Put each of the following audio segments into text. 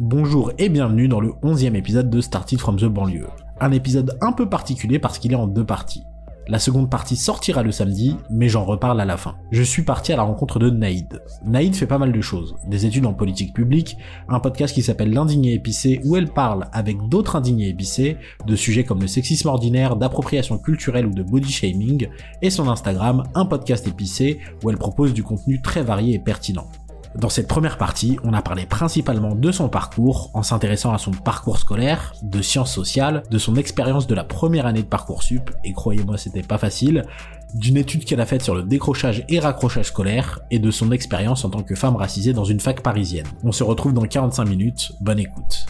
Bonjour et bienvenue dans le 11e épisode de Started from the Banlieue. Un épisode un peu particulier parce qu'il est en deux parties. La seconde partie sortira le samedi, mais j'en reparle à la fin. Je suis parti à la rencontre de Naïd. Naïd fait pas mal de choses. Des études en politique publique, un podcast qui s'appelle L'indigné épicé où elle parle avec d'autres indignés épicés de sujets comme le sexisme ordinaire, d'appropriation culturelle ou de body shaming, et son Instagram, un podcast épicé où elle propose du contenu très varié et pertinent. Dans cette première partie, on a parlé principalement de son parcours, en s'intéressant à son parcours scolaire, de sciences sociales, de son expérience de la première année de Parcoursup, et croyez-moi c'était pas facile, d'une étude qu'elle a faite sur le décrochage et raccrochage scolaire, et de son expérience en tant que femme racisée dans une fac parisienne. On se retrouve dans 45 minutes, bonne écoute.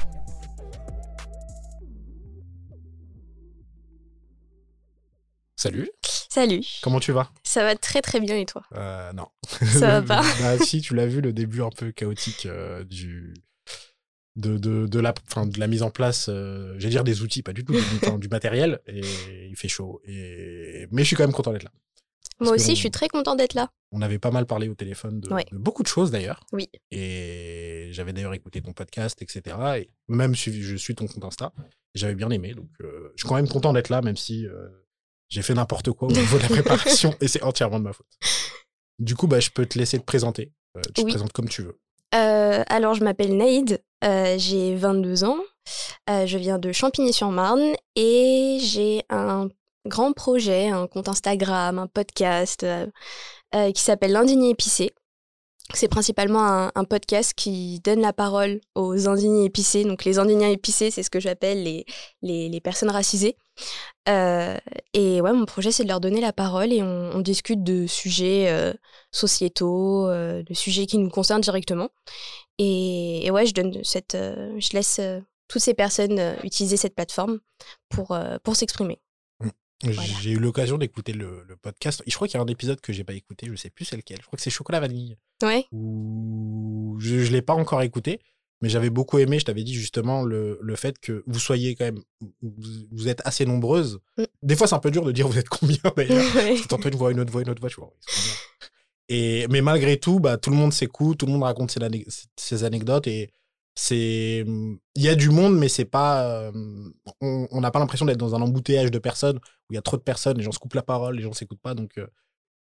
Salut, Salut, comment tu vas? Ça va très très bien et toi? Euh, Non. Ça va pas? Bah si, tu l'as vu, le début un peu chaotique euh, du... De, de, de, la, enfin, de la mise en place, euh, j'allais dire des outils, pas du tout, du, matériel, et il fait chaud. Et... Mais je suis quand même content d'être là. Moi aussi, on- je suis très content d'être là. On avait pas mal parlé au téléphone de, Ouais. de beaucoup de choses d'ailleurs. Oui. Et j'avais d'ailleurs écouté ton podcast, etc. Et même suivi, je suis ton compte Insta. J'avais bien aimé. Donc euh, je suis quand même content d'être là, même si euh, j'ai fait n'importe quoi au niveau de la préparation et c'est entièrement de ma faute. Du coup, bah, je peux te laisser te présenter. Euh, tu te présentes comme tu veux. Euh, alors, je m'appelle Naïd, euh, j'ai 22 ans, euh, je viens de Champigny-sur-Marne et j'ai un grand projet, un compte Instagram, un podcast qui s'appelle L'indigné épicé. C'est principalement un, podcast qui donne la parole aux indignés épicés. Donc, les indignés épicés, c'est ce que j'appelle les, les, personnes racisées. Euh, et ouais, mon projet, c'est de leur donner la parole et on, discute de sujets euh, sociétaux, euh, de sujets qui nous concernent directement. Et, et ouais, je donne cette, je laisse toutes ces personnes utiliser cette plateforme pour, pour s'exprimer. Voilà. J'ai eu l'occasion d'écouter le, le podcast. Je crois qu'il y a un épisode que j'ai pas écouté. Je sais plus c'est lequel. Je crois que c'est Chocolat Vanille. Ouais, où je ne l'ai pas encore écouté, mais j'avais beaucoup aimé, je t'avais dit justement, le, le fait que vous soyez quand même, vous, vous êtes assez nombreuses. Mm. Des fois, c'est un peu dur de dire vous êtes combien d'ailleurs. Ouais. T'entends une voix, une autre voix, une autre voix, vois. combien? Et, mais malgré tout, bah, tout le monde s'écoute, tout le monde raconte ses, ses anecdotes et c'est. Il y a du monde, mais c'est pas. euh, on n'a pas l'impression d'être dans un embouteillage de personnes où il y a trop de personnes, les gens se coupent la parole, les gens s'écoutent pas. Donc, euh,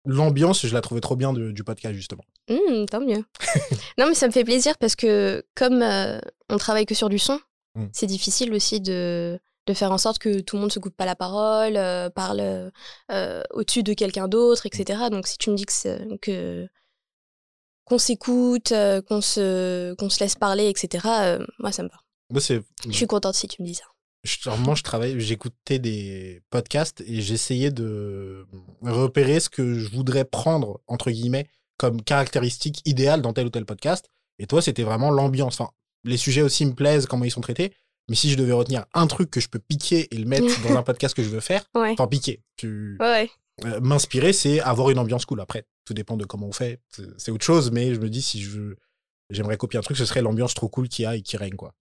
l'ambiance, je la trouvais trop bien de- du podcast, justement. Hum, tant mieux. non, mais ça me fait plaisir parce que comme euh, on travaille que sur du son, Mm. c'est difficile aussi de, de faire en sorte que tout le monde se coupe pas la parole, euh, parle au-dessus de quelqu'un d'autre, etc. Donc si tu me dis que qu'on s'écoute, euh, qu'on se qu'on se laisse parler, etc. euh, moi ça me va. Moi, c'est. Je suis contente si tu me dis ça. je, normalement, je travaille, j'écoutais des podcasts et j'essayais de repérer ce que je voudrais prendre, entre guillemets, comme caractéristique idéale dans tel ou tel podcast. Et toi, c'était vraiment l'ambiance. Enfin, les sujets aussi me plaisent, comment ils sont traités. Mais si je devais retenir un truc que je peux piquer et le mettre dans un podcast que je veux faire, Ouais. enfin, piquer, tu, ouais. euh, m'inspirer, c'est avoir une ambiance cool. Après, tout dépend de comment on fait. C'est- autre chose, mais je me dis, si je j'aimerais copier un truc, ce serait l'ambiance trop cool qu'il y a et qui règne, quoi.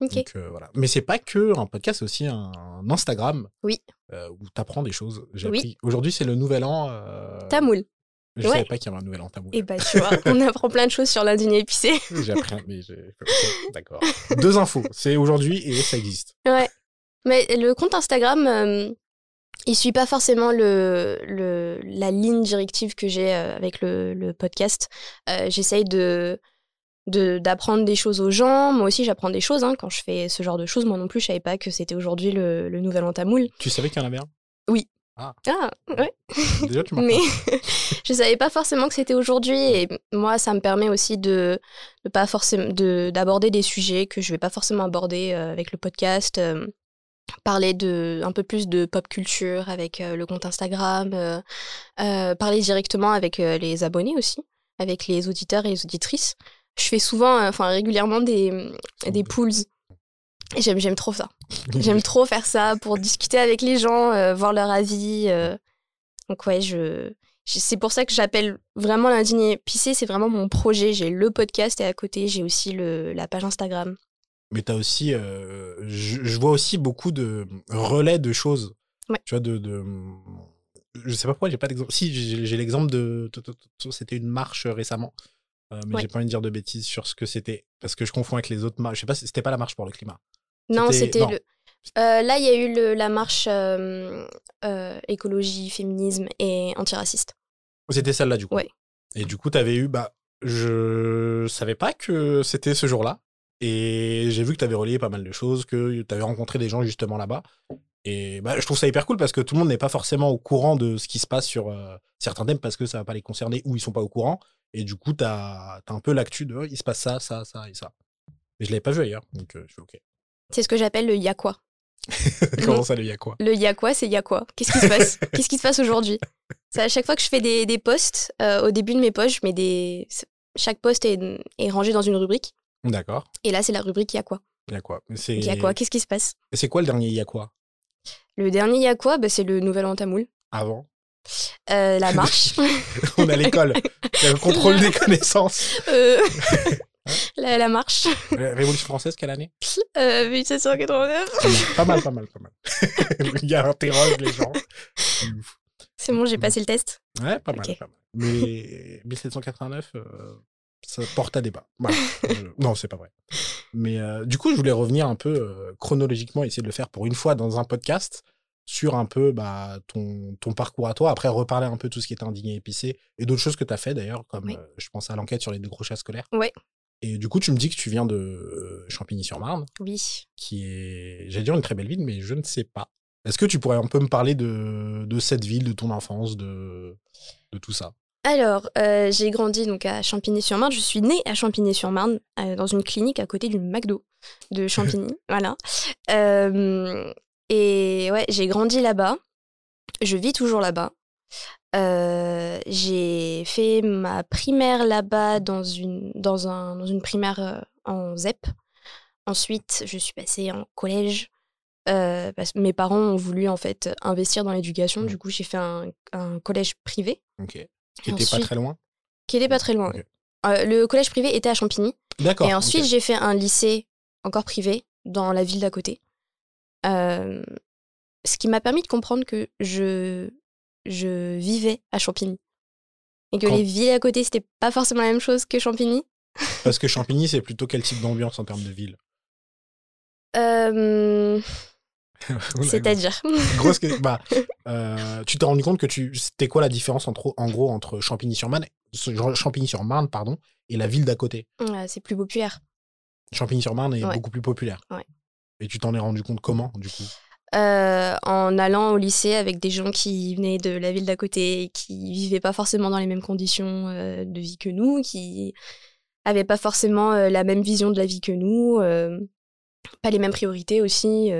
Ok. Donc, euh, voilà. Mais c'est pas que un podcast, c'est aussi un, un Instagram. Oui. euh, où tu apprends des choses. J'ai Oui. appris. Aujourd'hui, c'est le nouvel an. Euh... Tamoul. Je Ouais. savais pas qu'il y avait un nouvel an tamoul. Et bah tu vois, on apprend plein de choses sur l'indigné épicé. J'ai appris. Mais D'accord. Deux infos. C'est aujourd'hui et ça existe. Ouais. Mais le compte Instagram, euh, il suit pas forcément le, le, la ligne directive que j'ai euh, avec le, le podcast. Euh, J'essaye de de- d'apprendre des choses aux gens. Moi aussi, j'apprends des choses hein, quand je fais ce genre de choses. Moi non plus, je savais pas que c'était aujourd'hui le, le nouvel an tamoul. Tu savais qu'il y en avait un? Ah, Mmh. ouais. Déjà, tu Mais je savais pas forcément que c'était aujourd'hui. Et moi, ça me permet aussi de, de pas forcément de d'aborder des sujets que je vais pas forcément aborder euh, avec le podcast. euh, parler de un peu plus de pop culture avec euh, le compte Instagram. euh, euh, parler directement avec les abonnés aussi, avec les auditeurs et les auditrices. Je fais souvent, enfin régulièrement des des pools. J'aime j'aime trop ça. J'aime trop faire ça pour discuter avec les gens, voir leur avis. Donc ouais, je, je- c'est pour ça que j'appelle vraiment l'indigné épicé. C'est vraiment mon projet. J'ai le podcast et à côté j'ai aussi le, la page Instagram. Mais tu as aussi. euh, je, je vois aussi beaucoup de relais de choses. Ouais. Tu vois, de. de je sais pas pourquoi j'ai pas d'exemple. Si, j'ai l'exemple de. C'était une marche récemment Euh, mais Ouais. j'ai pas envie de dire de bêtises sur ce que c'était. Parce que je confonds avec les autres marches. Je sais pas c'était pas la marche pour le climat. Non, C'était- le. Euh, là, il y a eu le- la marche écologie, féminisme et antiraciste. C'était celle-là, du coup. Ouais. Et du coup, t'avais eu. Bah, je savais pas que c'était ce jour-là. Et j'ai vu que t'avais relayé pas mal de choses, que t'avais rencontré des gens justement là-bas. Et bah, je trouve ça hyper cool parce que tout le monde n'est pas forcément au courant de ce qui se passe sur euh, certains thèmes parce que ça va pas les concerner ou ils sont pas au courant. Et du coup, t'as as un peu l'actu de il se passe ça, ça, ça et ça. Mais je l'avais pas vu ailleurs, donc euh, je fais OK. C'est ce que j'appelle le y'a quoi. Comment ça, le y a quoi? Le y'a quoi, c'est y'a quoi. Qu'est-ce qui se passe? Qu'est-ce qui se passe aujourd'hui? À chaque fois que je fais des, des posts, euh, au début de mes posts, je mets des. Chaque post est, est rangé dans une rubrique. D'accord. Et là, c'est la rubrique y'a quoi. Il y a quoi? Y'a quoi Qu'est-ce qui se passe? Et c'est quoi le dernier il y a quoi Le dernier y'a quoi bah, C'est le nouvel an tamoul. Avant Euh, la marche. On à l'école. A le contrôle des connaissances. Euh, la, la marche. Ré- Révolution française, quelle année? Euh, 1789. Pas mal, pas mal, pas mal. le gars interroge les gens. C'est bon, j'ai passé le test. Ouais, pas mal, pas mal. Mais 1789, euh, ça porte à débat. Voilà. Non, c'est pas vrai. Mais euh, du coup, je voulais revenir un peu euh, chronologiquement, essayer de le faire pour une fois dans un podcast sur un peu bah, ton, ton parcours à toi. Après, reparler un peu de tout ce qui était indigné épicé et d'autres choses que tu as fait d'ailleurs, comme Oui. euh, je pense à l'enquête sur les chats scolaires. Ouais. Et du coup, tu me dis que tu viens de Champigny-sur-Marne, Oui. qui est, j'allais dire une très belle ville, mais je ne sais pas. Est-ce que tu pourrais un peu me parler de, de cette ville, de ton enfance, de, de tout ça? Alors, euh, j'ai grandi donc à Champigny-sur-Marne. Je suis née à Champigny-sur-Marne, euh, dans une clinique à côté du McDo de Champigny. voilà. Euh, et ouais, j'ai grandi là-bas. Je vis toujours là-bas. J'ai fait ma primaire là-bas dans une, dans un, dans une primaire en ZEP. Ensuite, je suis passée en collège. euh, parce que mes parents ont voulu en fait investir dans l'éducation. Du coup, j'ai fait un, un collège privé. Qui était pas très loin qui était pas très loin. Euh, le collège privé était à Champigny. D'accord. Et ensuite, j'ai fait un lycée encore privé dans la ville d'à côté. Euh, ce qui m'a permis de comprendre que je, je vivais à Champigny. Et que Quand- les villes à côté, c'était pas forcément la même chose que Champigny. Parce que Champigny, c'est plutôt quel type d'ambiance en termes de ville? Euh, C'est-à-dire. Grosse bah, euh, tu t'es rendu compte que tu c'était quoi la différence entre en gros entre Champigny-sur-Marne Champigny-sur-Marne pardon et la ville d'à côté? Ouais, c'est plus populaire. Champigny-sur-Marne est Ouais. beaucoup plus populaire. Ouais. Et tu t'en es rendu compte comment du coup? Euh, en allant au lycée avec des gens qui venaient de la ville d'à côté, et qui vivaient pas forcément dans les mêmes conditions euh, de vie que nous, qui avaient pas forcément la même vision de la vie que nous, pas les mêmes priorités aussi.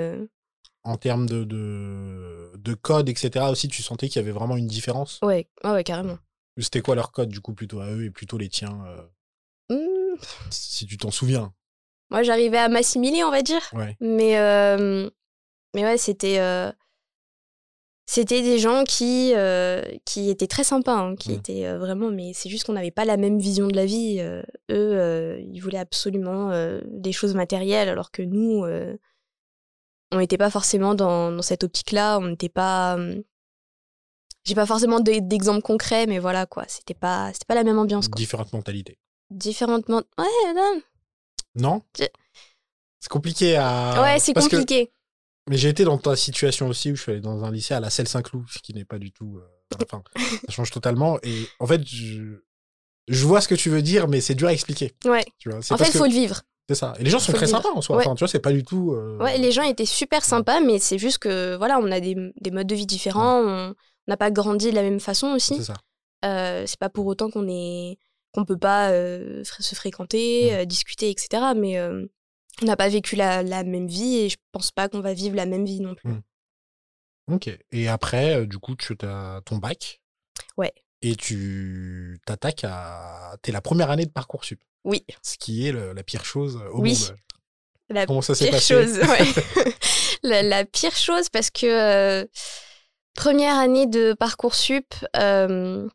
En termes de, de de code etc aussi tu sentais qu'il y avait vraiment une différence? Ouais, ouais, ouais, carrément. C'était quoi leur code du coup plutôt à eux et plutôt les tiens euh, Hmm, si tu t'en souviens. Moi, j'arrivais à m'assimiler, on va dire. Ouais. Mais, euh, mais ouais, c'était. euh, C'était des gens qui, qui étaient très sympas, hein, qui Mm. étaient vraiment, mais c'est juste qu'on n'avait pas la même vision de la vie. eux, ils voulaient absolument des choses matérielles, alors que nous, on n'était pas forcément dans, dans cette optique-là. On n'était pas. euh, J'ai pas forcément d'e- d'exemples concrets, mais voilà, quoi. C'était pas, c'était pas la même ambiance, quoi. Différentes mentalités. Différentes. Ouais, non. Non? Je- C'est compliqué à. ouais, c'est que- compliqué. Mais j'ai été dans ta situation aussi où je suis allé dans un lycée à la Selle Saint-Cloud, ce qui n'est pas du tout. euh, Enfin, ça change totalement. Et en fait, je, je vois ce que tu veux dire, mais c'est dur à expliquer. Ouais. Tu vois, En fait, il que- faut le vivre. C'est ça. Et les gens sont très sympas en soi. Ouais. Enfin, tu vois, c'est pas du tout. euh, Ouais, les gens étaient super sympas, mais c'est juste que voilà, on a des, des modes de vie différents, on n'a pas grandi de la même façon aussi. C'est ça. Euh, c'est pas pour autant qu'on est qu'on peut pas euh, se fréquenter, Mm. discuter, etc. Mais on n'a pas vécu la, la même vie et je pense pas qu'on va vivre la même vie non plus. Mm. Ok. Et après, du coup, tu as ton bac? Ouais. Et tu t'attaques à. T'es la première année de Parcoursup. Oui, Ce qui est le- la pire chose au Oui. monde. la Comment ça s'est pire passé? chose. ouais. la, la pire chose parce que euh, première année de parcoursup, euh,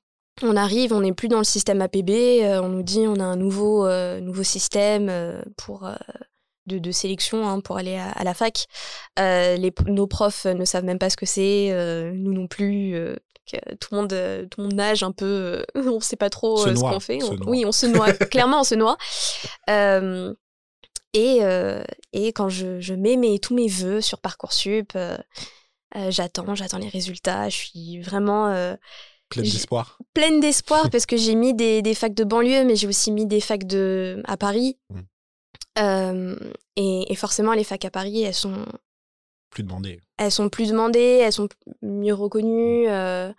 on arrive, on n'est plus dans le système APB, euh, on nous dit on a un nouveau euh, nouveau système euh, pour euh, de, de sélection hein, pour aller à, à la fac. Euh, les, nos profs ne savent même pas ce que c'est, euh, nous non plus. euh, que tout le monde, euh, tout le monde nage un peu. euh, on sait pas trop euh, ce qu'on fait. On- oui, on se noie. Clairement, on se noie. Euh, et, euh, et quand je, je mets mes, tous mes vœux sur Parcoursup, euh, j'attends, j'attends les résultats. Je suis vraiment Plein J'ai- d'espoir. pleine d'espoir parce que j'ai mis des, des facs de banlieue, mais j'ai aussi mis des facs de, à Paris. Mm. Euh, et, et forcément, les facs à Paris, elles sont, Plus demandé. elles sont plus demandées, elles sont mieux reconnues. euh,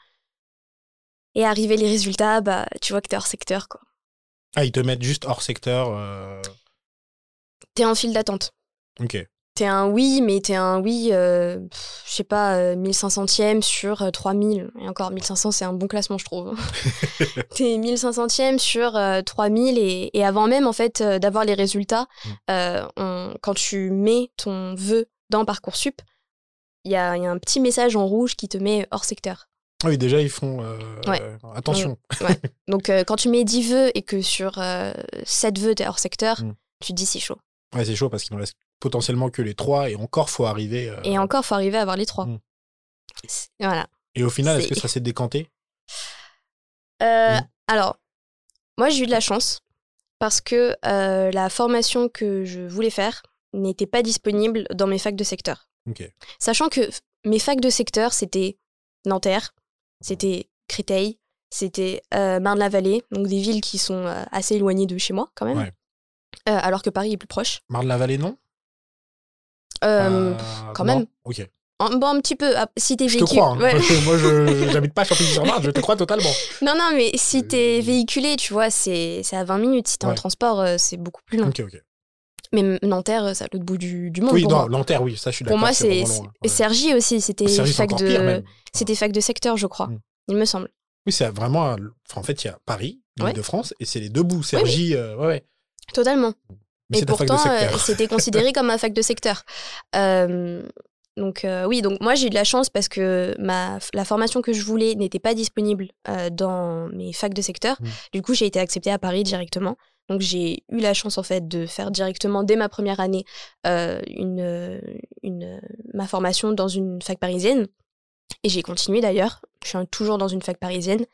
et arriver les résultats, bah, tu vois que t'es hors secteur, quoi. Ah, ils te mettent juste hors secteur. euh, T'es en file d'attente. Ok. T'es un oui, mais t'es un oui, euh, je sais pas, euh, 1500e sur euh, 3000. Et encore, 1500, c'est un bon classement, je trouve. t'es 1500e sur euh, 3000 et, et avant même, en fait, euh, d'avoir les résultats, Mm. on- quand tu mets ton vœu dans Parcoursup, il y a, il y a un petit message en rouge qui te met hors secteur. Ah oui, déjà, ils font. euh, Ouais. euh, attention. Donc, euh, quand tu mets 10 vœux et que sur euh, 7 vœux, t'es hors secteur, Mm. tu te dis c'est chaud. Ouais, c'est chaud parce qu'il en reste potentiellement que les trois et encore, faut arriver. Et encore, faut arriver à avoir les 3. Mm. Voilà. Et au final, est-ce que ça s'est décanté? Mm. Alors, moi, j'ai eu de la chance parce que euh, la formation que je voulais faire n'était pas disponible dans mes facs de secteur. Sachant que mes facs de secteur, c'était Nanterre, c'était Créteil, c'était euh, Marne-la-Vallée, donc des villes qui sont euh, assez éloignées de chez moi quand même. Ouais. Euh, alors que Paris est plus proche. Marne-la-Vallée, non? Quand non même. Ok. bon, un petit peu. ah, Si t'es Je te véhiculé. crois. hein. Ouais. Moi, je j'habite pas à Champigny-sur-Marne, je te crois totalement. Non, non, mais si t'es véhiculé, tu vois, c'est à 20 minutes. Si t'es en Ouais. transport, euh, c'est beaucoup plus long. Ok, ok. Mais Nanterre, euh, c'est à l'autre bout du, du monde. Oui, pour non, moi. Nanterre, oui, ça, je suis Pour d'accord. moi, c'est. ouais. Sergi aussi, c'était fac de. C'était fac de secteur, je crois. Mm. Il me semble. Oui, c'est vraiment. un- enfin, en fait, il y a Paris, Ouais. l'île de France, et c'est les deux bouts. Sergi, euh, ouais, ouais. Totalement. Mais et pourtant, euh, c'était considéré comme un fac de secteur. Euh, donc euh, oui, donc moi j'ai eu de la chance parce que ma, la formation que je voulais n'était pas disponible euh, dans mes facs de secteur. Mm. Du coup, j'ai été acceptée à Paris directement. Donc j'ai eu la chance en fait de faire directement dès ma première année euh, une, une, ma formation dans une fac parisienne. Et j'ai continué d'ailleurs. Je suis toujours dans une fac parisienne.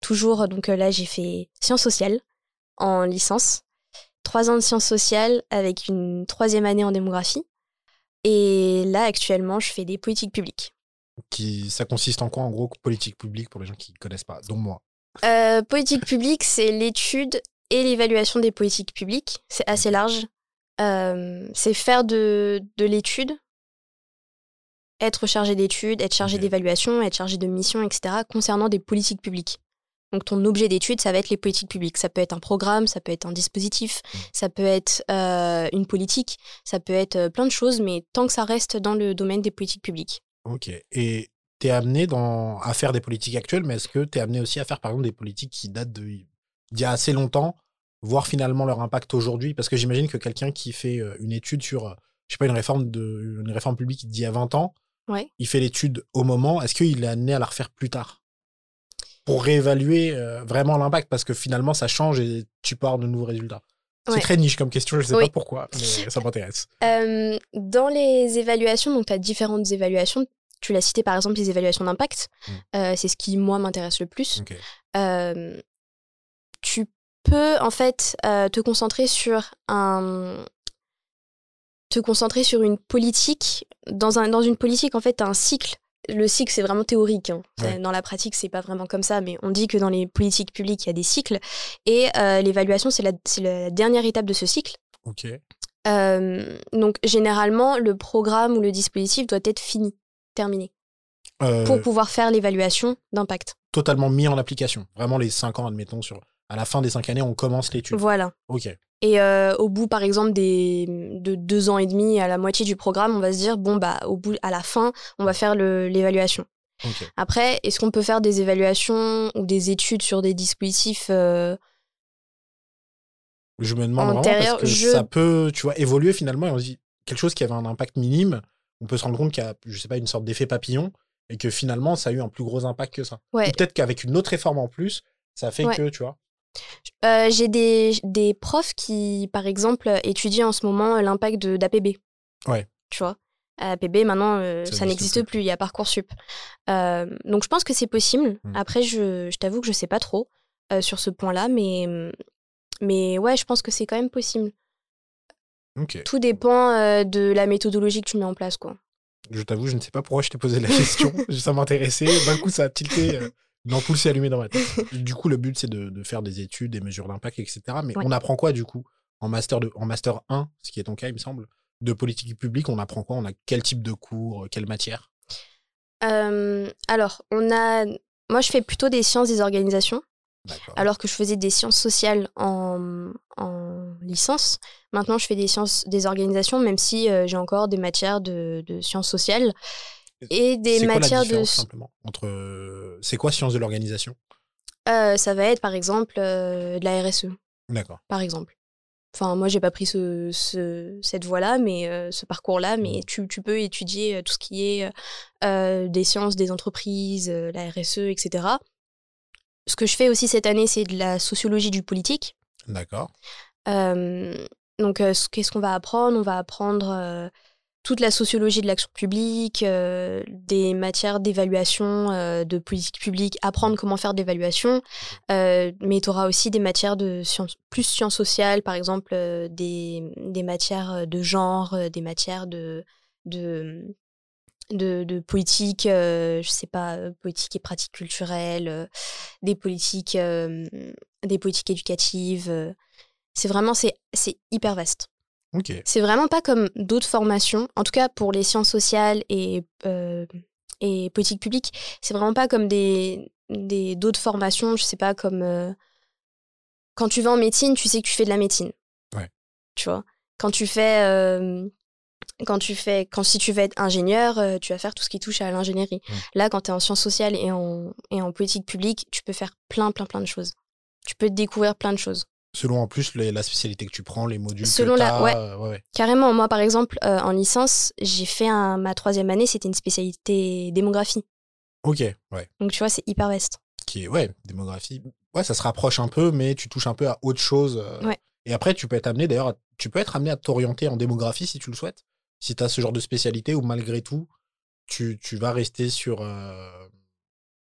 Toujours, donc là j'ai fait sciences sociales en licence trois ans de sciences sociales avec une troisième année en démographie. Et là, actuellement, je fais des politiques publiques. Qui, ça consiste en quoi, en gros, politique publique pour les gens qui ne connaissent pas, dont moi? Euh, politique publique, c'est l'étude et l'évaluation des politiques publiques. C'est assez large. Euh, c'est faire de, de l'étude, être chargé d'études, être chargé d'évaluation, être chargé de mission, etc., concernant des politiques publiques. Donc ton objet d'étude, ça va être les politiques publiques. Ça peut être un programme, ça peut être un dispositif, ça peut être euh, une politique, ça peut être euh, plein de choses, mais tant que ça reste dans le domaine des politiques publiques. Ok. Et tu es amené dans, à faire des politiques actuelles, mais est-ce que tu es amené aussi à faire, par exemple, des politiques qui datent de- d'il y a assez longtemps, voir finalement leur impact aujourd'hui? Parce que j'imagine que quelqu'un qui fait euh, une étude sur, je sais pas, une réforme, de, une réforme publique d'il y a 20 ans, Ouais. il fait l'étude au moment, est-ce qu'il est amené à la refaire plus tard? Pour réévaluer euh, vraiment l'impact parce que finalement ça change et tu pars de nouveaux résultats. C'est Ouais. très niche comme question, je sais Oui. pas pourquoi, mais ça m'intéresse. Euh, dans les évaluations, donc tu as différentes évaluations. Tu l'as cité par exemple les évaluations d'impact. Mm. Euh, c'est ce qui, moi, m'intéresse le plus. Euh, tu peux en fait te concentrer sur un te concentrer sur une politique dans un dans une politique en fait t'as un cycle le cycle c'est vraiment théorique hein. Ouais. dans la pratique c'est pas vraiment comme ça mais on dit que dans les politiques publiques il y a des cycles et euh, l'évaluation c'est la, c'est la dernière étape de ce cycle Ok. Euh, donc généralement le programme ou le dispositif doit être fini terminé Euh, pour pouvoir faire l'évaluation d'impact totalement mis en application. Vraiment les 5 ans, admettons, sur à la fin des 5 années, on commence l'étude. voilà Ok. Et euh, au bout, par exemple, des, de deux ans et demi, à la moitié du programme, on va se dire, bon, bah, au bout, à la fin, on va faire l'évaluation. Ok. Après, est-ce qu'on peut faire des évaluations ou des études sur des dispositifs euh, Je me demande vraiment parce que je- ça peut, tu vois, évoluer finalement et on se dit quelque chose qui avait un impact minime, on peut se rendre compte qu'il y a, je sais pas, une sorte d'effet papillon et que finalement ça a eu un plus gros impact que ça. Ouais. Ou peut-être qu'avec une autre réforme en plus, ça fait Ouais. que, tu vois. Euh, J'ai des, des profs qui, par exemple, étudient en ce moment l'impact de- d'APB. Ouais. Tu vois? APB, maintenant, euh, Ça ça, n'existe plus. Il y a Parcoursup. Euh, donc, je pense que c'est possible. Mm. Après, je, je t'avoue que je sais pas trop euh, sur ce point-là, mais, mais ouais, je pense que c'est quand même possible. Ok. Tout dépend euh, de la méthodologie que tu mets en place, quoi. Je t'avoue, je ne sais pas pourquoi je t'ai posé la question. ça m'intéressait. D'un coup, ça a tilté. Euh, Une ampoule s'est allumée dans ma tête. Du coup, le but, c'est de, de faire des études, des mesures d'impact, etc. Mais Ouais. on apprend quoi, du coup? En master, de, en master 1, ce qui est ton cas, il me semble, de politique publique, on apprend quoi? On a quel type de cours Quelle matière? Euh, alors, on a. Moi, je fais plutôt des sciences des organisations, alors que je faisais des sciences sociales en, en licence. Maintenant, je fais des sciences des organisations, même si euh, j'ai encore des matières de, de sciences sociales et des C'est quoi la matières de. simplement entre... euh, C'est quoi sciences de l'organisation? Euh, ça va être, par exemple, euh, de la RSE, D'accord. par exemple. Enfin, moi, j'ai pas pris ce, ce- cette voie-là, mais euh, ce parcours-là, mais tu, tu peux étudier tout ce qui est des sciences des entreprises, la RSE, etc. Ce que je fais aussi cette année, c'est de la sociologie du politique. D'accord. Donc, ce- qu'est-ce qu'on va apprendre? On va apprendre toute la sociologie de l'action publique, euh, des matières d'évaluation euh, de politique publique, apprendre comment faire d'évaluation. Euh, mais tu auras aussi des matières de sciences, plus sciences sociales, par exemple, euh, des, des matières de genre, euh, des matières de, de, de, de politique, euh, je sais pas, politique et pratiques culturelles, euh, des politiques, des politiques éducatives. c'est vraiment, c'est hyper vaste. Ok. C'est vraiment pas comme d'autres formations, en tout cas pour les sciences sociales et, euh, et politique publique, c'est vraiment pas comme des des- d'autres formations, je sais pas, comme euh, quand tu vas en médecine, tu sais que tu fais de la médecine. Ouais. Tu vois? Quand tu fais euh, quand tu fais quand si tu veux être ingénieur, euh, tu vas faire tout ce qui touche à l'ingénierie. Ouais. Là, quand tu es en sciences sociales et en et en politique publique, tu peux faire plein plein plein de choses. Tu peux découvrir plein de choses. Selon en plus les- la spécialité que tu prends, les modules Selon que la- ouais. euh, ouais, ouais. Carrément, moi par exemple, euh, en licence, j'ai fait un, ma troisième année, c'était une spécialité démographie. Ok, ouais. Donc tu vois, c'est hyper vaste. Qui est, ouais, démographie. Ouais, ça se rapproche un peu, mais tu touches un peu à autre chose. euh. Ouais. Et après, tu peux être amené, d'ailleurs, à- tu peux être amené à t'orienter en démographie si tu le souhaites. Si tu as ce genre de spécialité ou malgré tout, tu, tu vas rester sur,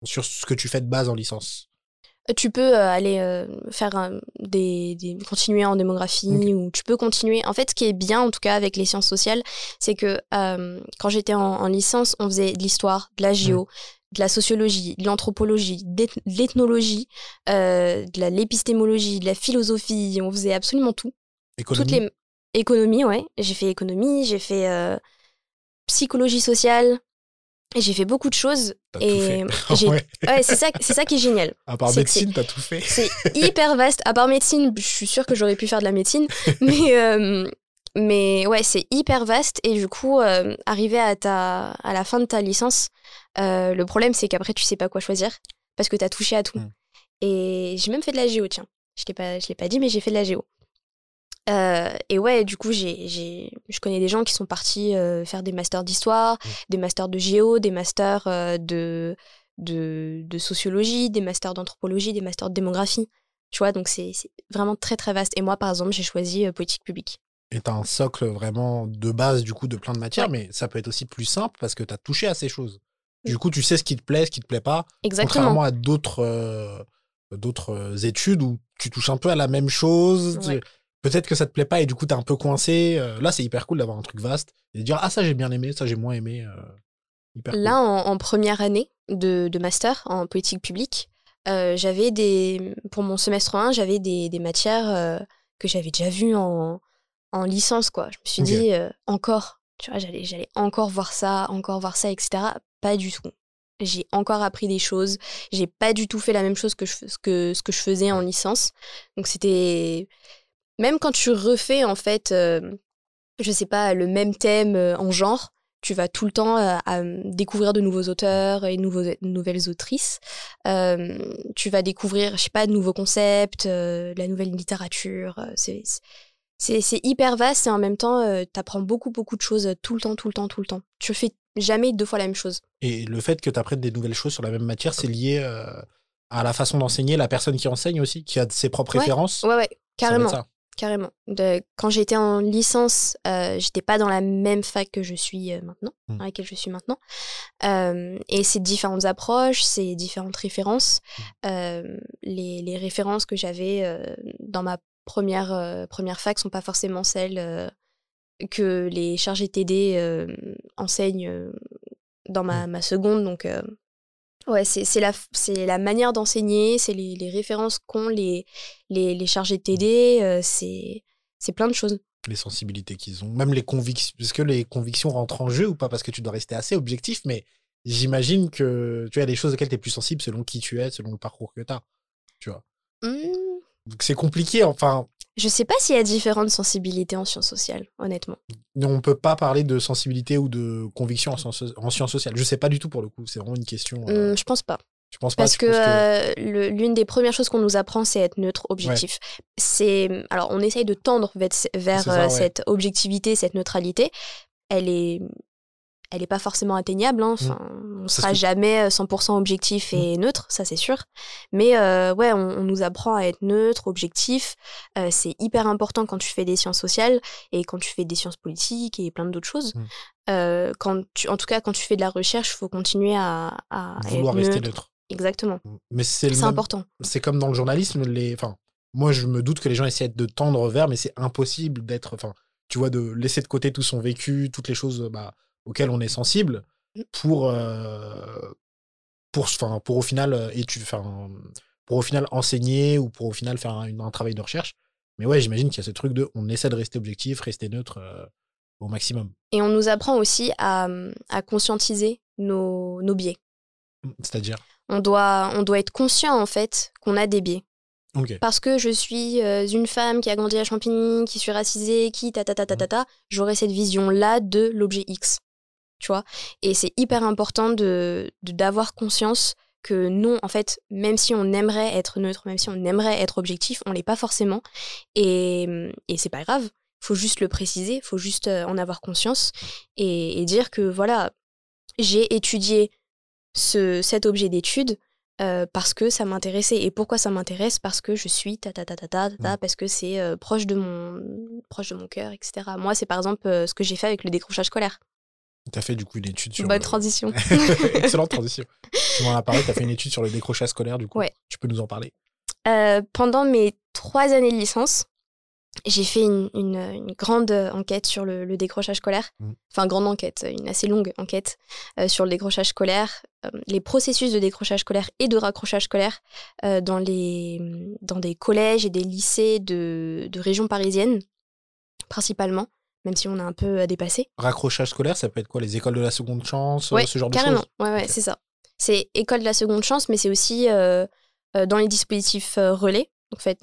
sur ce que tu fais de base en licence. Tu peux euh, aller euh, faire des, des- continuer en démographie ou tu peux continuer. En fait, ce qui est bien, en tout cas, avec les sciences sociales, c'est que euh, quand j'étais en, en licence, on faisait de l'histoire, de la géo, de la sociologie, de l'anthropologie, de l'ethnologie, euh, de l'épistémologie, de la philosophie. On faisait absolument tout. Économie. Toutes les économies, ouais. J'ai fait économie, j'ai fait euh, psychologie sociale. J'ai fait beaucoup de choses. T'as et Ouais. Ouais, c'est ça, c'est ça qui est génial. À part médecine, t'as tout fait. C'est hyper vaste. À part médecine, je suis sûre que j'aurais pu faire de la médecine. Mais, euh, mais ouais, c'est hyper vaste. Et du coup, euh, arrivé à, ta, à la fin de ta licence, euh, le problème, c'est qu'après, tu sais pas quoi choisir parce que tu as touché à tout. Mm. Et j'ai même fait de la géo, tiens. Je ne pas, je l'ai pas dit, mais j'ai fait de la géo. Euh, et ouais, du coup, j'ai, j'ai, je connais des gens qui sont partis euh, faire des masters d'histoire, Mm. des masters de géo, des masters euh, de, de, de sociologie, des masters d'anthropologie, des masters de démographie. Tu vois, donc c'est c'est vraiment très très vaste. Et moi, par exemple, j'ai choisi politique publique. Et t'as un socle vraiment de base, du coup, de plein de matières, mais ça peut être aussi plus simple parce que t'as touché à ces choses. Du coup, tu sais ce qui te plaît, ce qui te plaît pas. Exactement. Contrairement à d'autres d'autres études où tu touches un peu à la même chose. tu-. Peut-être que ça te plaît pas et du coup, t'es un peu coincé. Euh, là, c'est hyper cool d'avoir un truc vaste et de dire Ah, ça, j'ai bien aimé, ça, j'ai moins aimé. euh, hyper cool. Là, en, en première année de, de master en politique publique, euh, j'avais des. Pour mon semestre 1, j'avais des, des matières que j'avais déjà vues en, en licence, quoi. Je me suis dit, encore, tu vois, j'allais, j'allais encore voir ça, encore voir ça, etc. Pas du tout. J'ai encore appris des choses. J'ai pas du tout fait la même chose que, je, que ce que je faisais en licence. Donc, c'était. Même quand tu refais, en fait, euh, je sais pas, le même thème euh, en genre, tu vas tout le temps euh, à découvrir de nouveaux auteurs et de nouveaux, nouvelles autrices. Euh, tu vas découvrir, je sais pas, de nouveaux concepts, euh, de la nouvelle littérature. euh, c'est, c'est, c'est hyper vaste et en même temps, tu apprends beaucoup, beaucoup de choses euh, tout le temps, tout le temps, tout le temps. Tu fais jamais deux fois la même chose. Et le fait que tu apprennes des nouvelles choses sur la même matière, c'est lié euh, à la façon d'enseigner, la personne qui enseigne aussi, qui a ses propres Ouais. références. Ouais, ouais, carrément. ça. Carrément. De- quand j'étais en licence, euh, j'étais pas dans la même fac que je suis euh, maintenant, Mm. dans laquelle je suis maintenant. Euh, et c'est différentes approches, c'est différentes références. Euh, les, les références que j'avais dans ma première, première fac sont pas forcément celles que les chargés TD enseignent dans ma, ma seconde. Donc, ouais, c'est la, c'est la manière d'enseigner, c'est les, les références qu'ont les, les, les chargés de TD, euh, c'est c'est plein de choses. Les sensibilités qu'ils ont, même les convictions. Est-ce que les convictions rentrent en jeu ou pas? Parce que tu dois rester assez objectif, mais j'imagine que tu as des choses auxquelles tu es plus sensible selon qui tu es, selon le parcours que tu as. Tu vois? Donc c'est compliqué, enfin. Je sais pas s'il y a différentes sensibilités en sciences sociales, honnêtement. On peut pas parler de sensibilité ou de conviction en sciences, en sciences sociales. Je sais pas du tout pour le coup. C'est vraiment une question. euh, Hmm, je pense pas. tu penses pas Parce que, euh, l'une des premières choses qu'on nous apprend, c'est être neutre, objectif. C'est alors on essaye de tendre vers, vers C'est ça, euh, ouais. cette objectivité, cette neutralité. Elle est, elle est pas forcément atteignable. Hein. Enfin, on Parce sera que- jamais euh, 100% objectif et neutre, ça c'est sûr. Mais euh, ouais, on, on nous apprend à être neutre, objectif. Euh, c'est hyper important quand tu fais des sciences sociales et quand tu fais des sciences politiques et plein d'autres choses. Mm. Euh, quand tu, en tout cas, quand tu fais de la recherche, il faut continuer à, à vouloir être rester neutre. neutre. Exactement. Mais c'est important. c'est comme dans le journalisme, les, enfin, moi je me doute que les gens essaient de tendre vers, mais c'est impossible d'être, enfin, tu vois, de laisser de côté tout son vécu, toutes les choses bah, auxquelles on est sensible, pour, euh, pour, pour au final euh, étu- enfin, pour au final enseigner ou pour au final faire un, un travail de recherche. Mais ouais, j'imagine qu'il y a ce truc de, on essaie de rester objectif, rester neutre euh, au maximum. Et on nous apprend aussi à, à conscientiser nos, nos biais. C'est-à-dire, On doit, on doit être conscient en fait qu'on a des biais. Parce que je suis euh, une femme qui a grandi à Champigny, qui suis racisée, qui ta ta ta ta ta ta, j'aurai cette vision-là de l'objet X. Tu vois Et c'est hyper important de d'avoir conscience que non, en fait, même si on aimerait être neutre, même si on aimerait être objectif, on l'est pas forcément. Et, et c'est pas grave. Faut juste le préciser, faut juste euh, en avoir conscience et, et dire que voilà, j'ai étudié ce, cet objet d'étude euh, parce que ça m'intéressait. Et pourquoi ça m'intéresse? Parce que je suis ta ta ta ta ta, ta, ta, Mm. parce que c'est euh, proche de mon proche de mon cœur, etc. Moi, c'est par exemple euh, ce que j'ai fait avec le décrochage scolaire. T'as fait du coup une étude sur. Bonne le- transition. Excellente transition. Tu m'en as parlé, t'as fait une étude sur le décrochage scolaire, du coup. Ouais. Tu peux nous en parler? Euh, pendant mes trois années de licence, j'ai fait une, une- une grande enquête sur le, le décrochage scolaire. Mm. Enfin, grande enquête, une assez longue enquête euh, sur le décrochage scolaire, euh, les processus de décrochage scolaire et de raccrochage scolaire dans, les, dans des collèges et des lycées de, de région parisienne, principalement, même si on a un peu euh, dépassé. Raccrochage scolaire, ça peut être quoi Les écoles de la seconde chance, euh, Ouais, ce genre carrément. de choses? Ouais, ouais, Ok. c'est ça. C'est école de la seconde chance, mais c'est aussi euh, dans les dispositifs relais. Donc, en fait,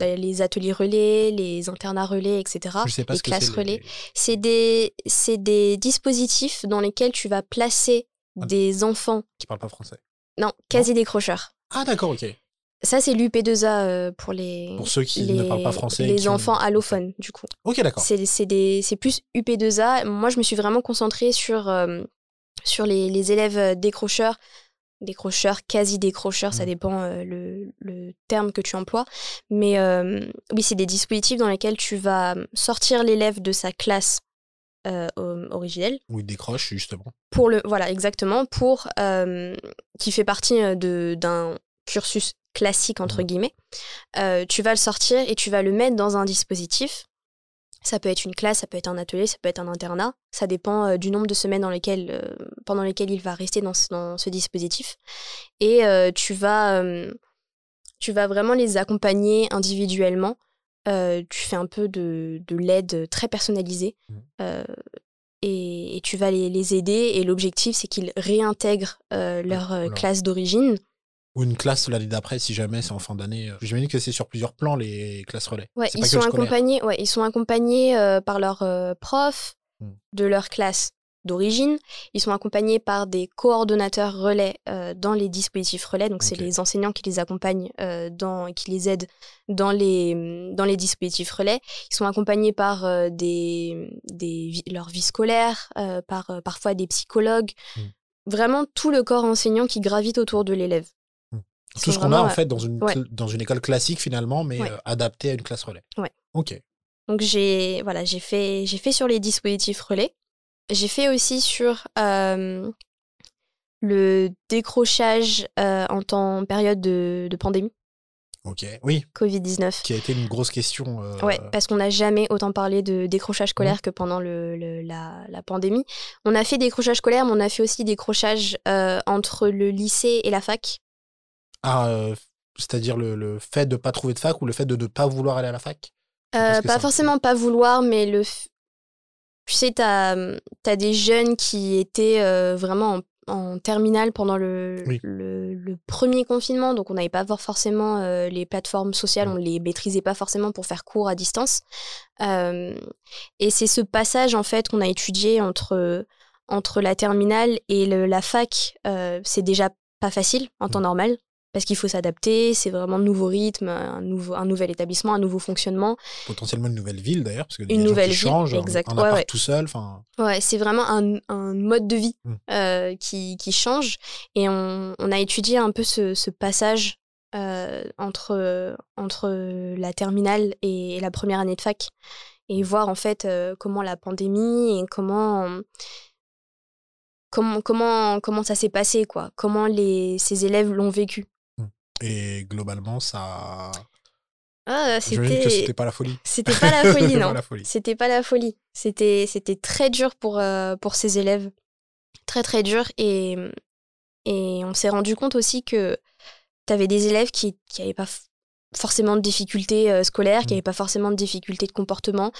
les ateliers relais, les internats relais, etc. Je sais pas les ce classes relais. les- C'est des, des dispositifs dans lesquels tu vas placer Ah. des enfants, Qui parlent pas français. non, quasi décrocheurs. Ah, d'accord, ok. Ça, c'est l'UP2A euh, pour les, Pour ceux qui les, ne parlent pas français. les qui ont- enfants allophones, du coup. Ok, d'accord. C'est plus UP2A. Moi, je me suis vraiment concentrée sur, euh, sur les, les élèves euh, décrocheurs, décrocheurs, quasi décrocheurs, ça Mm. dépend euh, le, le terme que tu emploies. Mais euh, oui, c'est des dispositifs dans lesquels tu vas sortir l'élève de sa classe euh, originelle Ou ils décrochent, justement. pour le voilà exactement pour qui fait partie d'un cursus classique entre Mhm. guillemets Euh, tu vas le sortir et tu vas le mettre dans un dispositif ça peut être une classe ça peut être un atelier ça peut être un internat ça dépend euh, du nombre de semaines dans lesquelles euh, pendant lesquelles il va rester dans ce, dans ce dispositif et tu vas tu vas vraiment les accompagner individuellement tu fais un peu de, de l'aide très personnalisée. Euh, et, et tu vas les, les aider. Et l'objectif, c'est qu'ils réintègrent euh, leur euh, classe d'origine. Ou une classe l'année d'après, si jamais c'est en fin d'année. euh, J'imagine que c'est sur plusieurs plans, les classes relais. Ouais, ils sont accompagnés. Ouais, ils sont accompagnés euh, par leurs euh, profs Hmm. de leur classe d'origine. Ils sont accompagnés par des coordonnateurs relais euh, dans les dispositifs relais. Donc, c'est les enseignants qui les accompagnent, euh, dans, qui les aident dans les, dans les dispositifs relais. Ils sont accompagnés par euh, des, des, leur vie scolaire, par parfois des psychologues. Hmm. Vraiment tout le corps enseignant qui gravite autour de l'élève. Tout ce qu'on a, en fait, dans une, ouais. dans une école classique, finalement, mais Ouais. euh, adapté à une classe relais. Ouais. Ok. Donc j'ai voilà, j'ai fait, j'ai fait sur les dispositifs relais. J'ai fait aussi sur euh, le décrochage euh, en temps période de, de pandémie, Ok. Oui, Covid-19. qui a été une grosse question. euh, Ouais, parce qu'on n'a jamais autant parlé de décrochage scolaire que pendant le, le- la, la pandémie. On a fait décrochage scolaire, mais on a fait aussi décrochage euh, entre le lycée et la fac. Ah, euh, c'est-à-dire le, le fait de pas trouver de fac ou le fait de ne pas vouloir aller à la fac? Euh, pas un forcément pas vouloir, mais le. f- Tu sais, t'as as des jeunes qui étaient euh, vraiment en, en terminale pendant le, Oui. le, le premier confinement, donc on n'avait pas for- forcément les plateformes sociales, Mm. on les maîtrisait pas forcément pour faire cours à distance. Et c'est ce passage en fait qu'on a étudié entre entre la terminale et le- la fac. euh, c'est déjà pas facile en temps Mm. normal. Parce qu'il faut s'adapter, c'est vraiment un nouveau rythme, un, nouveau, un nouvel établissement, un nouveau fonctionnement. Potentiellement une nouvelle ville d'ailleurs, parce que Une des gens nouvelle qui ville, changent, un- exact. un Ouais, appart ouais. tout seul. Enfin, Ouais, c'est vraiment un, un mode de vie Mm. euh, qui, qui change. Et on, on a étudié un peu ce, ce passage euh, entre, entre la terminale et la première année de fac. Et voir en fait euh, comment la pandémie et comment, comment, comment, comment ça s'est passé, quoi. Comment les, ces élèves l'ont vécu. Et globalement, ça. Ah, que c'était c'était pas la folie. C'était pas la folie, C'était pas non. la folie. C'était pas la folie. C'était c'était très dur pour euh, pour ces élèves, très très dur et et on s'est rendu compte aussi que tu avais des élèves qui qui avaient pas forcément de difficultés euh, scolaires, qui Mm. avaient pas forcément de difficultés de comportement,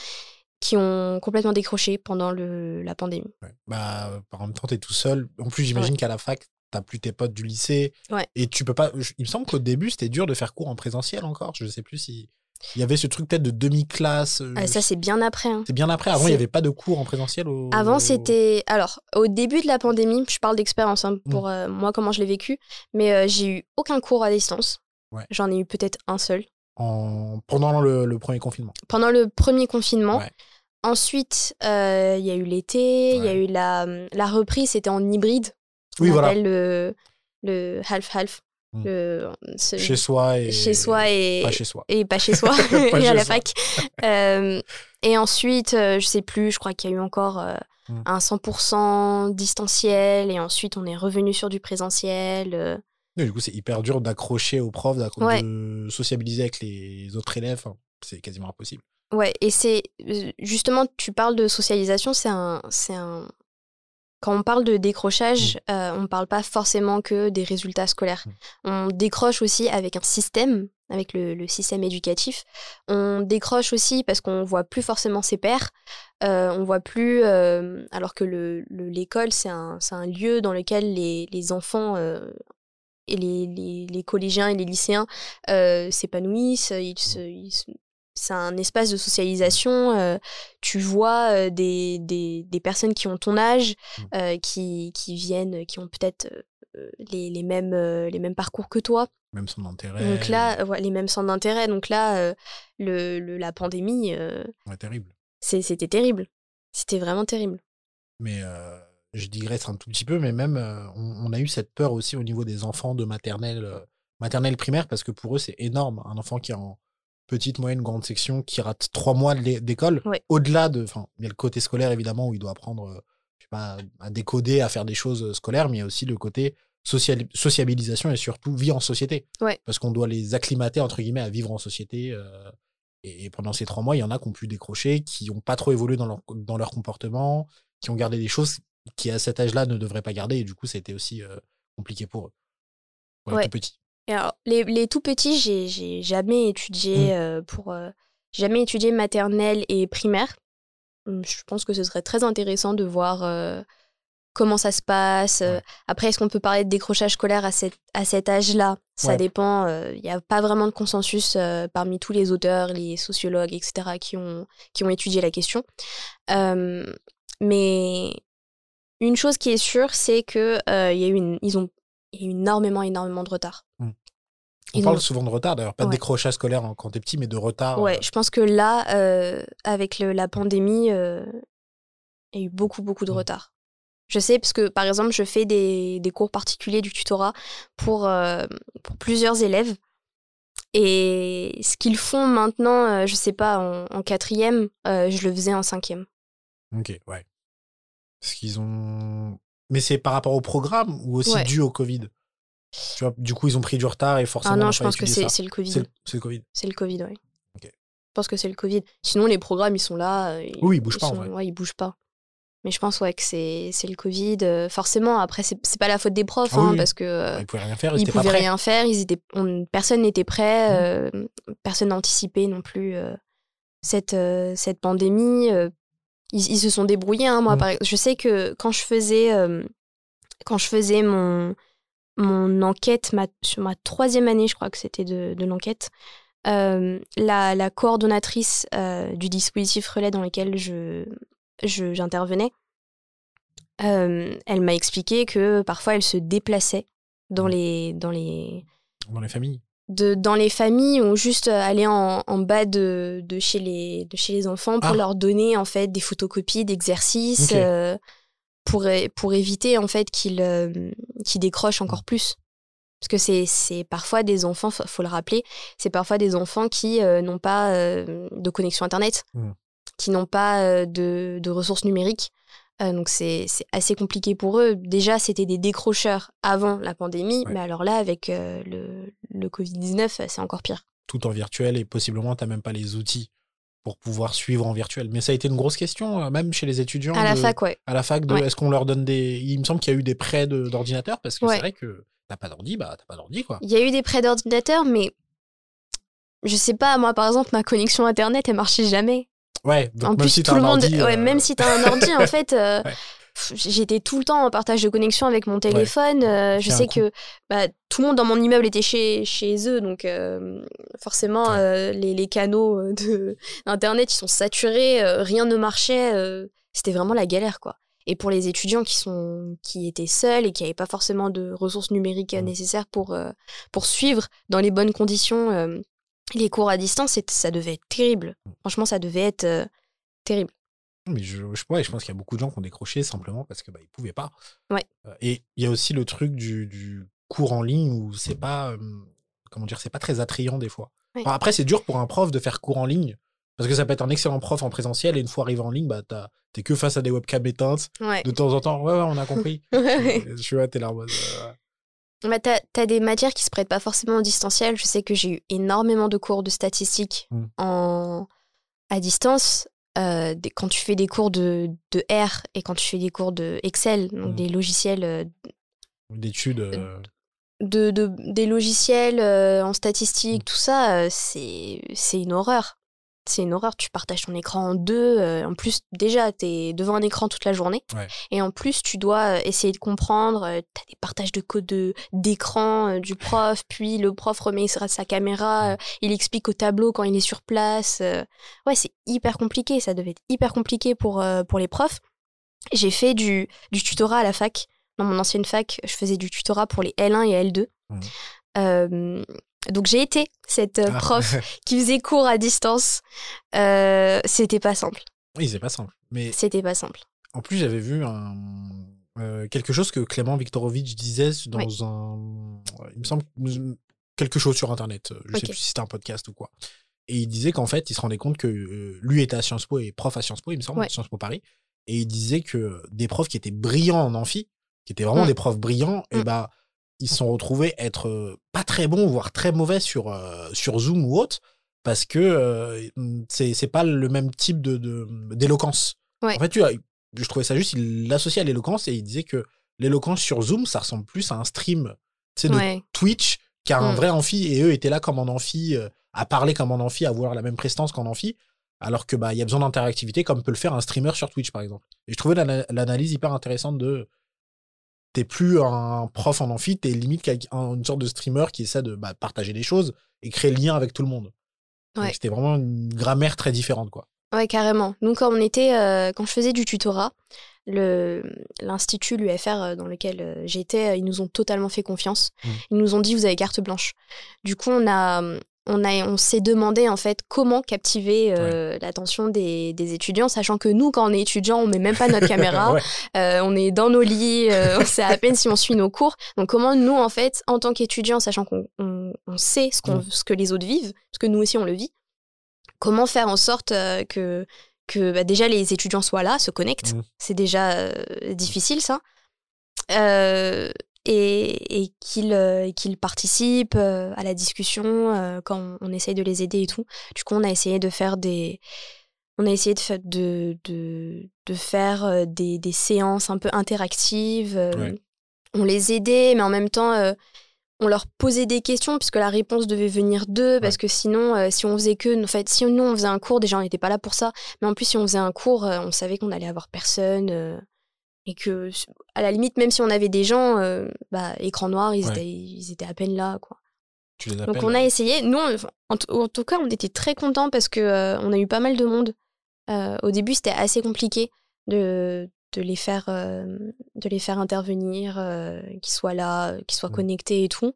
qui ont complètement décroché pendant le la pandémie. Ouais. Bah, en même temps, t'es tout seul. En plus, j'imagine qu'à la fac, t'as plus tes potes du lycée. Ouais. Et tu peux pas. Il me semble qu'au début, c'était dur de faire cours en présentiel encore. Je sais plus si. Il y avait ce truc peut-être de demi-classe. euh, Ah, ça c'est bien après. hein. c'est bien après. Avant, il n'y avait pas de cours en présentiel. Au... Avant, c'était. Alors, au début de la pandémie, je parle d'expérience hein, pour euh, moi, comment je l'ai vécu, mais euh, j'ai eu aucun cours à distance. Ouais. J'en ai eu peut-être un seul. En... Pendant le, le premier confinement. Pendant le premier confinement. Ouais. Ensuite, il y a eu l'été, il y a eu la, la reprise, c'était en hybride. Oui, voilà. appelle le, le half-half. Mm. Le- ce- Chez soi et. chez soi et, Pas chez soi. et pas chez soi, Pas et à la soi. fac. Euh, et ensuite, euh, je sais plus, je crois qu'il y a eu encore euh, Mm. un 100% distanciel, et ensuite on est revenu sur du présentiel. euh. Du coup, c'est hyper dur d'accrocher aux profs, Ouais. de sociabiliser avec les autres élèves. C'est quasiment impossible. Ouais, et c'est euh, justement, tu parles de socialisation, c'est un, c'est un. Quand on parle de décrochage, Mm. euh, on ne parle pas forcément que des résultats scolaires. On décroche aussi avec un système, avec le, le système éducatif. On décroche aussi parce qu'on voit plus forcément ses pairs. Euh, on voit plus, euh, alors que le- le- l'école, c'est un, lieu dans lequel les, les enfants euh, et les, les- les collégiens et les lycéens s'épanouissent. Ils se- ils se- c'est un espace de socialisation. euh, tu vois euh, des, des, des personnes qui ont ton âge, Mm. euh, qui, qui viennent, qui ont peut-être les, les, mêmes, les mêmes parcours que toi. Même son intérêt. Donc là, ouais, les mêmes centres d'intérêt. Donc là, le, le- la pandémie, Ouais, terrible. c'est- c'était terrible. C'était vraiment terrible. Mais je digresse un tout petit peu, mais même, on, on a eu cette peur aussi au niveau des enfants de maternelle, maternelle primaire, parce que pour eux, c'est énorme. Un enfant qui est en petite, moyenne, grande section, qui rate trois mois d'école, Ouais. au-delà de. Enfin, il y a le côté scolaire, évidemment, où il doit apprendre euh, je sais pas, à décoder, à faire des choses euh, scolaires, mais il y a aussi le côté sociabilisation et surtout vie en société. Ouais. Parce qu'on doit les acclimater, entre guillemets, à vivre en société. euh, et, et pendant ces trois mois, il y en a qui ont pu décrocher, qui n'ont pas trop évolué dans leur, dans leur comportement, qui ont gardé des choses qui, à cet âge-là, ne devraient pas garder. Et du coup, c'était aussi euh, compliqué pour eux. Pour les Ouais. tout petits. Et alors, les, les tout petits, j'ai, jamais étudié Mm. euh, pour euh, jamais étudié maternelle et primaire. Hum, Je pense que ce serait très intéressant de voir euh, comment ça se passe. Ouais. Après, est-ce qu'on peut parler de décrochage scolaire à, cet à cet âge-là? Ça Ouais. dépend. Il n'y a pas vraiment de consensus parmi tous les auteurs, les sociologues, etc., qui ont, qui ont étudié la question. Euh, mais une chose qui est sûre, c'est que y a eu une, ils ont énormément, énormément de retard. On Ils parle ont- souvent de retard, d'ailleurs, pas de décrochage scolaire en- quand t'es petit, mais de retard. Ouais, euh, je pense que là, euh, avec le- la pandémie, euh, il y a eu beaucoup, beaucoup de Mm. retard. Je sais, parce que par exemple, je fais des, des cours particuliers du tutorat pour, pour plusieurs élèves. Et ce qu'ils font maintenant, je sais pas, en, en quatrième, je le faisais en cinquième. Ok, ouais. Parce qu'ils ont. Mais c'est par rapport au programme ou aussi Ouais. dû au Covid? Tu vois, du coup, ils ont pris du retard et forcément. Ah on non, je pense que c'est le Covid. C'est le, Covid. C'est le Covid, oui. Je pense que c'est le Covid. Sinon, les programmes, ils sont là. euh, Oui, ils bougent pas, en vrai. Ouais, ils bougent pas. Mais je pense ouais, que c'est le Covid. Euh, forcément, après, c'est pas la faute des profs, Ah hein, oui. parce que euh, Ils pouvaient rien faire, ils ils étaient pouvaient rien faire. Ils étaient, on- personne n'était Mmh. prêt. euh, personne n'anticipait non plus euh, cette, cette pandémie. ils, ils se sont débrouillés. hein. Moi, Mm. par ex- je sais que quand je faisais, quand je faisais mon, mon enquête, ma, sur ma troisième année, je crois que c'était de, de l'enquête, euh, la, la coordonnatrice euh, du dispositif relais dans lequel je, j'intervenais, euh, elle m'a expliqué que parfois elle se déplaçait dans Mm. les, dans les, Dans les familles. de, dans les familles ou juste aller en, en bas de, de, chez les, de chez les enfants pour Ah. leur donner en fait des photocopies d'exercices. Pour, éviter en fait qu'ils euh, décrochent encore plus. Parce que c'est c'est parfois des enfants, faut, faut le rappeler, c'est parfois des enfants qui euh, n'ont pas euh, de connexion Internet, qui n'ont pas euh, de, de ressources numériques. Donc c'est c'est assez compliqué pour eux. Déjà, c'était des décrocheurs avant la pandémie, Ouais. mais alors là, avec le, le Covid-19, c'est encore pire. Tout en virtuel et possiblement, tu n'as même pas les outils pour pouvoir suivre en virtuel. Mais ça a été une grosse question, euh, même chez les étudiants. À la de- fac, ouais. À la fac, de Ouais. est-ce qu'on leur donne des. Il me semble qu'il y a eu des prêts de- d'ordinateurs parce que Ouais. c'est vrai que t'as pas d'ordi, bah t'as pas d'ordi quoi. Il y a eu des prêts d'ordinateur, mais je sais pas, moi par exemple, ma connexion internet, elle marchait jamais. Ouais, donc en même plus, si tout t'as le un monde, ordi, ouais, euh, même si t'as un ordi, en fait, euh, Ouais. J'étais tout le temps en partage de connexion avec mon téléphone. euh, je sais que bah, tout le monde dans mon immeuble était chez, chez eux, donc euh, forcément, Ouais. euh, les, les canaux euh, de internet, ils sont saturés, euh, rien ne marchait. C'était vraiment la galère, quoi. Et pour les étudiants qui, sont, qui étaient seuls et qui n'avaient pas forcément de ressources numériques nécessaires pour, pour suivre dans les bonnes conditions les cours à distance, ça devait être terrible. Franchement, ça devait être terrible. Mais je, je, ouais, je pense qu'il y a beaucoup de gens qui ont décroché simplement parce que bah, ils pouvaient pas. Ouais. Euh, Et il y a aussi le truc du, du cours en ligne où c'est pas euh, comment dire, c'est pas très attrayant des fois. Ouais. Enfin, après, c'est dur pour un prof de faire cours en ligne parce que ça peut être un excellent prof en présentiel et une fois arrivé en ligne, bah t'es que face à des webcams éteintes. Ouais. De temps en temps, ouais, ouais, on a compris. Je suis là, t'es là Bah, t'as, t'as des matières qui se prêtent pas forcément au distanciel. Je sais que j'ai eu énormément de cours de statistiques Mm. en, à distance. Euh, des- quand tu fais des cours de, de R et quand tu fais des cours de Excel, donc Mm. des logiciels, euh, d'études. euh, de, de- des logiciels en statistique, tout ça, c'est, c'est une horreur. C'est une horreur. Tu partages ton écran en deux. euh, en plus, déjà, t'es devant un écran toute la journée. Ouais. Et en plus, tu dois euh, essayer de comprendre. euh, T'as des partages de code de- d'écran euh, du prof, puis le prof remet sa, caméra, il explique au tableau quand il est sur place. Ouais, c'est hyper compliqué. Ça devait être hyper compliqué pour, pour les profs. J'ai fait du, du tutorat à la fac. Dans mon ancienne fac, je faisais du tutorat pour les L1 et L2. Mhm. Euh, donc j'ai été cette euh, ah. prof qui faisait cours à distance. Euh, c'était pas simple. oui, c'est pas simple. Mais C'était pas simple. En plus, j'avais vu un, euh, quelque chose que Clément Viktorovitch disait dans Oui. un. Il me semble. Quelque chose sur Internet. Je sais plus si c'était un podcast ou quoi. Et il disait qu'en fait, il se rendait compte que euh, lui était à Sciences Po et prof à Sciences Po, il me semble, Ouais. Sciences Po Paris. Et il disait que des profs qui étaient brillants en amphi, qui étaient vraiment Mm. des profs brillants, et Mm. bah, ils se sont retrouvés être euh, pas très bons, voire très mauvais sur, euh, sur Zoom ou autre, parce que euh, c'est c'est pas le même type de- de- d'éloquence. Ouais. En fait, tu vois, je trouvais ça juste, il l'associait à l'éloquence et il disait que l'éloquence sur Zoom, ça ressemble plus à un stream de Ouais. Twitch qu'à un Mm. vrai amphi. Et eux étaient là comme en amphi, euh, à parler comme en amphi, à avoir la même prestance qu'en amphi. Alors que bah il y a besoin d'interactivité comme peut le faire un streamer sur Twitch par exemple. Et je trouvais l'ana- l'analyse hyper intéressante de t'es plus un prof en amphi, t'es limite une sorte de streamer qui essaie de bah, partager des choses et créer le lien avec tout le monde. Ouais. C'était vraiment une grammaire très différente quoi. Ouais, carrément. Nous, quand on était, euh, quand je faisais du tutorat, l'institut, l'UFR euh, dans lequel euh, j'étais, ils nous ont totalement fait confiance. Mm. Ils nous ont dit vous avez carte blanche. Du coup, on a on, a, on s'est demandé en fait comment captiver euh, l'attention des, des, étudiants, sachant que nous, quand on est étudiant, on met même pas notre caméra, euh, on est dans nos lits, euh, on sait à peine si on suit nos cours. Donc comment nous, en fait, en tant qu'étudiants, sachant qu'on on, sait ce, qu'on, ce que les autres vivent, parce que nous aussi on le vit, comment faire en sorte que, que bah, déjà les étudiants soient là, se connectent. Mmh. C'est déjà difficile ça. Euh, et, et qu'ils euh, participent euh, à la discussion euh, quand on, essaye de les aider et tout. Du coup, on a essayé de faire des, on a essayé de, de, de, de faire des, des, séances un peu interactives. On les aidait, mais en même temps, on leur posait des questions puisque la réponse devait venir d'eux parce que sinon si on faisait que en fait si nous on faisait un cours déjà on n'était pas là pour ça mais en plus si on faisait un cours on savait qu'on allait avoir personne et que à la limite même si on avait des gens euh, bah écran noir ils, étaient, ils étaient à peine là quoi. Donc on a essayé. Nous en, tout cas on était très contents parce que euh, on a eu pas mal de monde. Euh, au début c'était assez compliqué de, de les faire de les faire intervenir qu'ils soient là qu'ils soient mmh. connectés et tout.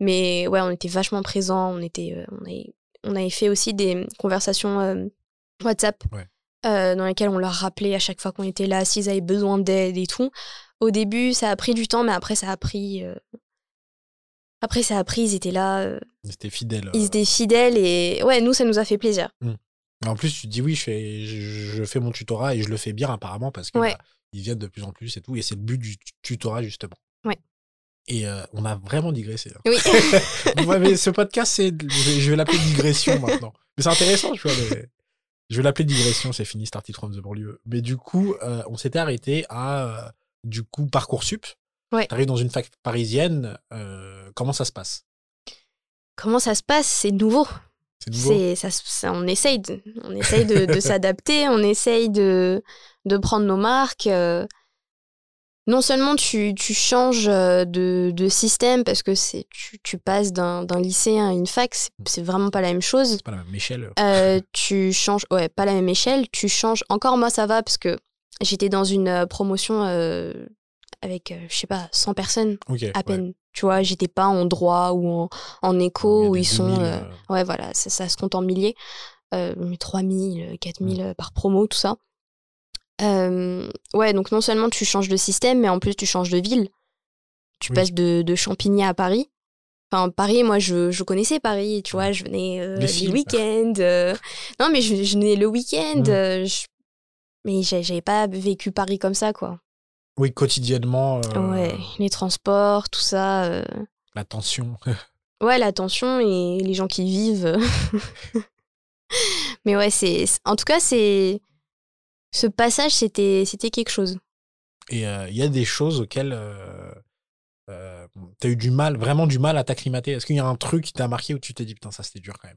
Mais ouais on était vachement présents. On était on avait, on avait fait aussi des conversations WhatsApp euh, dans lesquels on leur rappelait à chaque fois qu'on était là s'ils avaient besoin d'aide et tout. Au début, ça a pris du temps, mais après, ça a pris. Euh, après, ça a pris, ils étaient là. Euh, ils étaient fidèles. Ils étaient fidèles et ouais, nous, ça nous a fait plaisir. Mmh. En plus, tu te dis oui, je fais, je, fais mon tutorat et je le fais bien apparemment parce que bah, ils viennent de plus en plus et tout. Et c'est le but du tutorat, justement. Ouais. Et on a vraiment digressé. Hein. Oui. ce podcast, c'est, je vais l'appeler digression maintenant. Mais c'est intéressant, tu vois. Je vais l'appeler digression, c'est fini, Started from the banlieue. Mais du coup, euh, on s'était arrêté à, euh, du coup, Parcoursup. Ouais. Tu arrives dans une fac parisienne, euh, comment ça se passe? Comment ça se passe? C'est nouveau. C'est nouveau. Ça, on essaye de, on essaye de, s'adapter, on essaye de, de prendre nos marques non seulement tu, tu changes euh, de, de, système parce que c'est tu, tu passes d'un lycée à une fac, c'est vraiment pas la même chose. C'est pas la même échelle. Euh, tu changes, ouais, pas la même échelle. Tu changes. Encore moi ça va parce que j'étais dans une euh, promotion avec, je sais pas, 100 personnes à peine. Tu vois, j'étais pas en droit ou en, en éco où ils sont. ouais, voilà, ça, ça, se compte en milliers. 3000, 4000 par promo, tout ça. Euh, ouais, donc non seulement tu changes de système, mais en plus tu changes de ville. Tu passes de, de, Champigny à Paris. Enfin, Paris, moi, je, je connaissais Paris, tu vois, je venais euh, le week-end. Euh. Non, mais je, venais le week-end. Euh, mais j'avais pas vécu Paris comme ça, quoi. Oui, quotidiennement. Ouais, les transports, tout ça. La tension. ouais, la tension et les gens qui vivent. mais ouais, c'est. En tout cas, c'est ce passage, c'était, c'était quelque chose. Et euh, il y a des choses auxquelles euh, euh, tu as eu du mal, vraiment du mal à t'acclimater. Est-ce qu'il y a un truc qui t'a marqué où tu t'es dit, putain, ça c'était dur quand même?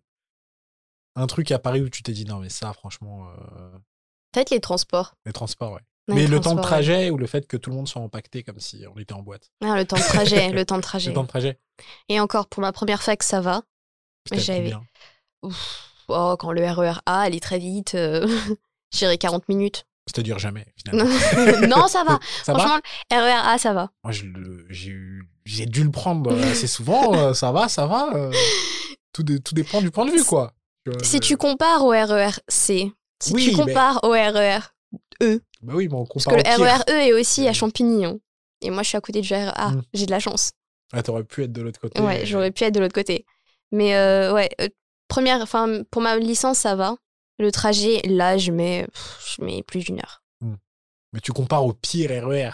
Un truc à Paris où tu t'es dit, non, mais ça, franchement. Peut-être les transports. Les transports, ouais. mais le temps de trajet ou le fait que tout le monde soit empaqueté comme si on était en boîte? Ah, Le temps de trajet, le temps de trajet. Le temps de trajet. Et encore, pour ma première fac, ça va. J'avais. Oh, quand le RER A allait très vite. J'irai 40 minutes. C'est-à-dire jamais, finalement. non, ça va. Franchement, RER A, ça va. Moi, j'ai dû le prendre euh, assez souvent. Euh, ça va, ça va. Euh. tout, tout, dépend du point de vue, quoi. Si tu compares au RER C, si tu compares au RER E. Bah oui, mais on compare Parce que le RER E est aussi à Champigny. Hein. Et moi, je suis à côté du RER A. Hmm. J'ai de la chance. Ah, t'aurais pu être de l'autre côté. Ouais, j'aurais pu être de l'autre côté. Mais ouais, première, enfin, pour ma licence, ça va. Le trajet, là, je mets, je mets plus d'une heure. Hmm. Mais tu compares au pire RER.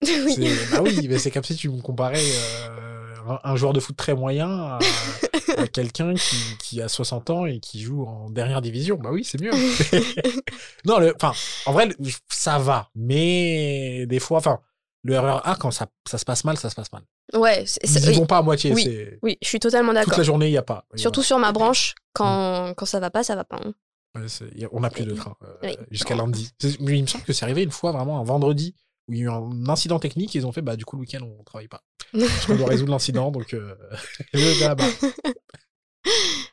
oui. Bah oui, mais c'est comme si tu me comparais euh, un, joueur de foot très moyen à, quelqu'un qui, qui, a 60 ans et qui joue en dernière division. Bah oui, c'est mieux. non, enfin, en vrai, ça va. Mais des fois, enfin, le RER A, quand ça, ça, se passe mal, ça se passe mal. Ouais. Ils vont pas à moitié. Oui, oui je suis totalement d'accord. Toute la journée, il n'y a pas. Surtout sur ma branche, quand, mm. quand ça va pas, ça va pas. Hein. on n'a plus de train euh, jusqu'à lundi. Il me semble que c'est arrivé une fois, vraiment, un vendredi, où il y a eu un incident technique. Et ils ont fait, bah, du coup, le week-end, on ne travaille pas. on doit résoudre l'incident, donc euh, là-bas.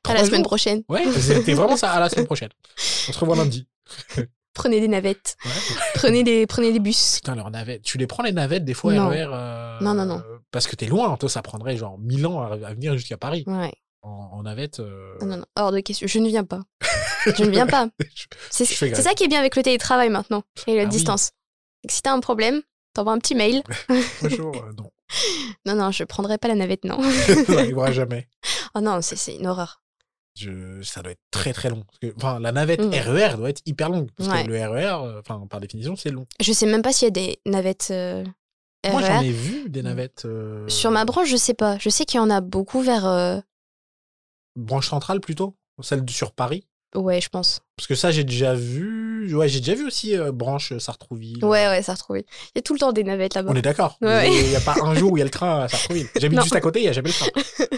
À la semaine prochaine. Ouais, c'était vraiment ça, à la semaine prochaine. On se revoit lundi. Prenez des navettes. prenez, des, prenez des bus. Putain, leurs navettes. Tu les prends les navettes des fois non. RER euh, Non, non, non. Parce que t'es loin. Toi, ça prendrait genre 1000 ans à, venir jusqu'à Paris. Ouais. en, en navette. euh, Non, non, hors de question. Je ne viens pas. Je ne viens pas. C'est ça qui est bien avec le télétravail maintenant et la Ah distance. Si t'as un problème, t'envoies un petit mail. Bonjour, euh, non, Non, non, je prendrai pas la navette, non. ça n'arrivera jamais. Oh non, c'est une horreur. Je, ça doit être très très long. Parce que, enfin, la navette Mm. RER doit être hyper longue. Parce Ouais. que le RER, euh, enfin, par définition, c'est long. Je sais même pas s'il y a des navettes euh, Moi, j'en RER. ai vu des navettes. euh, Sur ma branche, je sais pas. Je sais qu'il y en a beaucoup vers. euh, Branche centrale plutôt Celle de- sur Paris Ouais, je pense. Parce que ça, j'ai déjà vu. Ouais, j'ai déjà vu aussi euh, branche Sartrouville. Ouais, ouais, ça retrouve. Il y a tout le temps des navettes là-bas. On est d'accord. Ouais. Il n'y a pas un jour où il y a le train à Sartrouville. J'habite juste à côté, il n'y a jamais le train.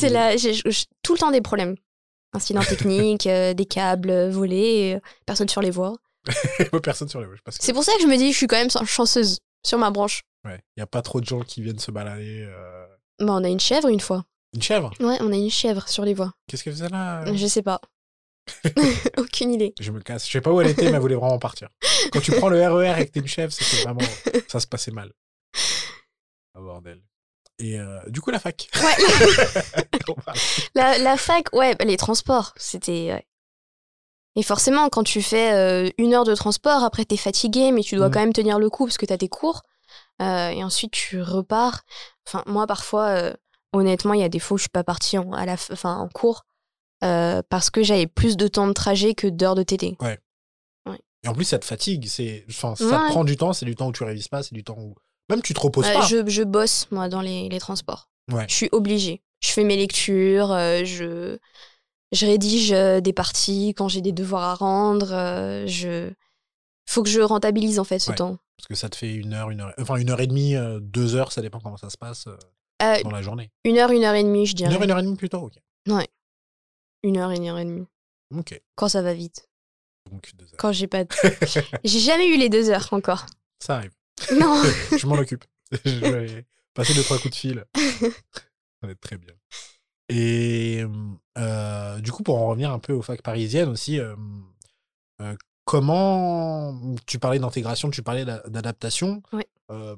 C'est là, j'ai tout le temps des problèmes. Incidents techniques, euh, des câbles euh, volés, euh, personne sur les voies. Personne sur les voies. parce que- C'est pour ça que je me dis, je suis quand même chanceuse sur ma branche. Ouais, il n'y a pas trop de gens qui viennent se balader. euh. Bah, on a une chèvre une fois. Une chèvre? Ouais, on a une chèvre sur les voies. Qu'est-ce qu'elle faisait là Je sais pas. Aucune idée. Je me casse. Je sais pas où elle était, mais elle voulait vraiment partir. Quand tu prends le RER et que t'es une chèvre, c'était vraiment. Ça se passait mal. Ah, bordel. Et euh, du coup, la fac. Ouais. La, la fac, ouais, bah, les transports, c'était. ouais. Et forcément, quand tu fais euh, une heure de transport, après t'es fatigué, mais tu dois Mm. quand même tenir le coup parce que t'as tes cours. Euh, et ensuite, tu repars. Enfin, moi, parfois, euh, honnêtement, il y a des fois où je suis pas partie en, à la, f- enfin, en cours euh, parce que j'avais plus de temps de trajet que d'heures de TT. Et en plus, ça te fatigue. C'est, enfin, ça Ouais. te prend du temps. C'est du temps où tu révises pas. C'est du temps où même tu te reposes Euh, pas. je, je bosse, moi, dans les, les transports. Ouais. Je suis obligée. Je fais mes lectures, euh, je, je rédige euh, des parties quand j'ai des devoirs à rendre. euh, je faut que je rentabilise en fait ce Ouais. temps. Parce que ça te fait une heure, une heure, enfin une heure et demie, euh, deux heures, ça dépend comment ça se passe dans la journée. une heure, une heure et demie, je Une dirais. heure, une heure et demie plutôt. Ok. Une heure, une heure et demie. Ok. Quand ça va vite. Donc deux heures. Quand j'ai pas. de- j'ai jamais eu les deux heures encore. Ça arrive. Non. je m'en occupe. je vais passer deux trois coups de fil. Ça va être très bien. Et euh, du coup, pour en revenir un peu aux facs parisiennes aussi, euh, euh, comment tu parlais d'intégration, tu parlais d'a- d'adaptation.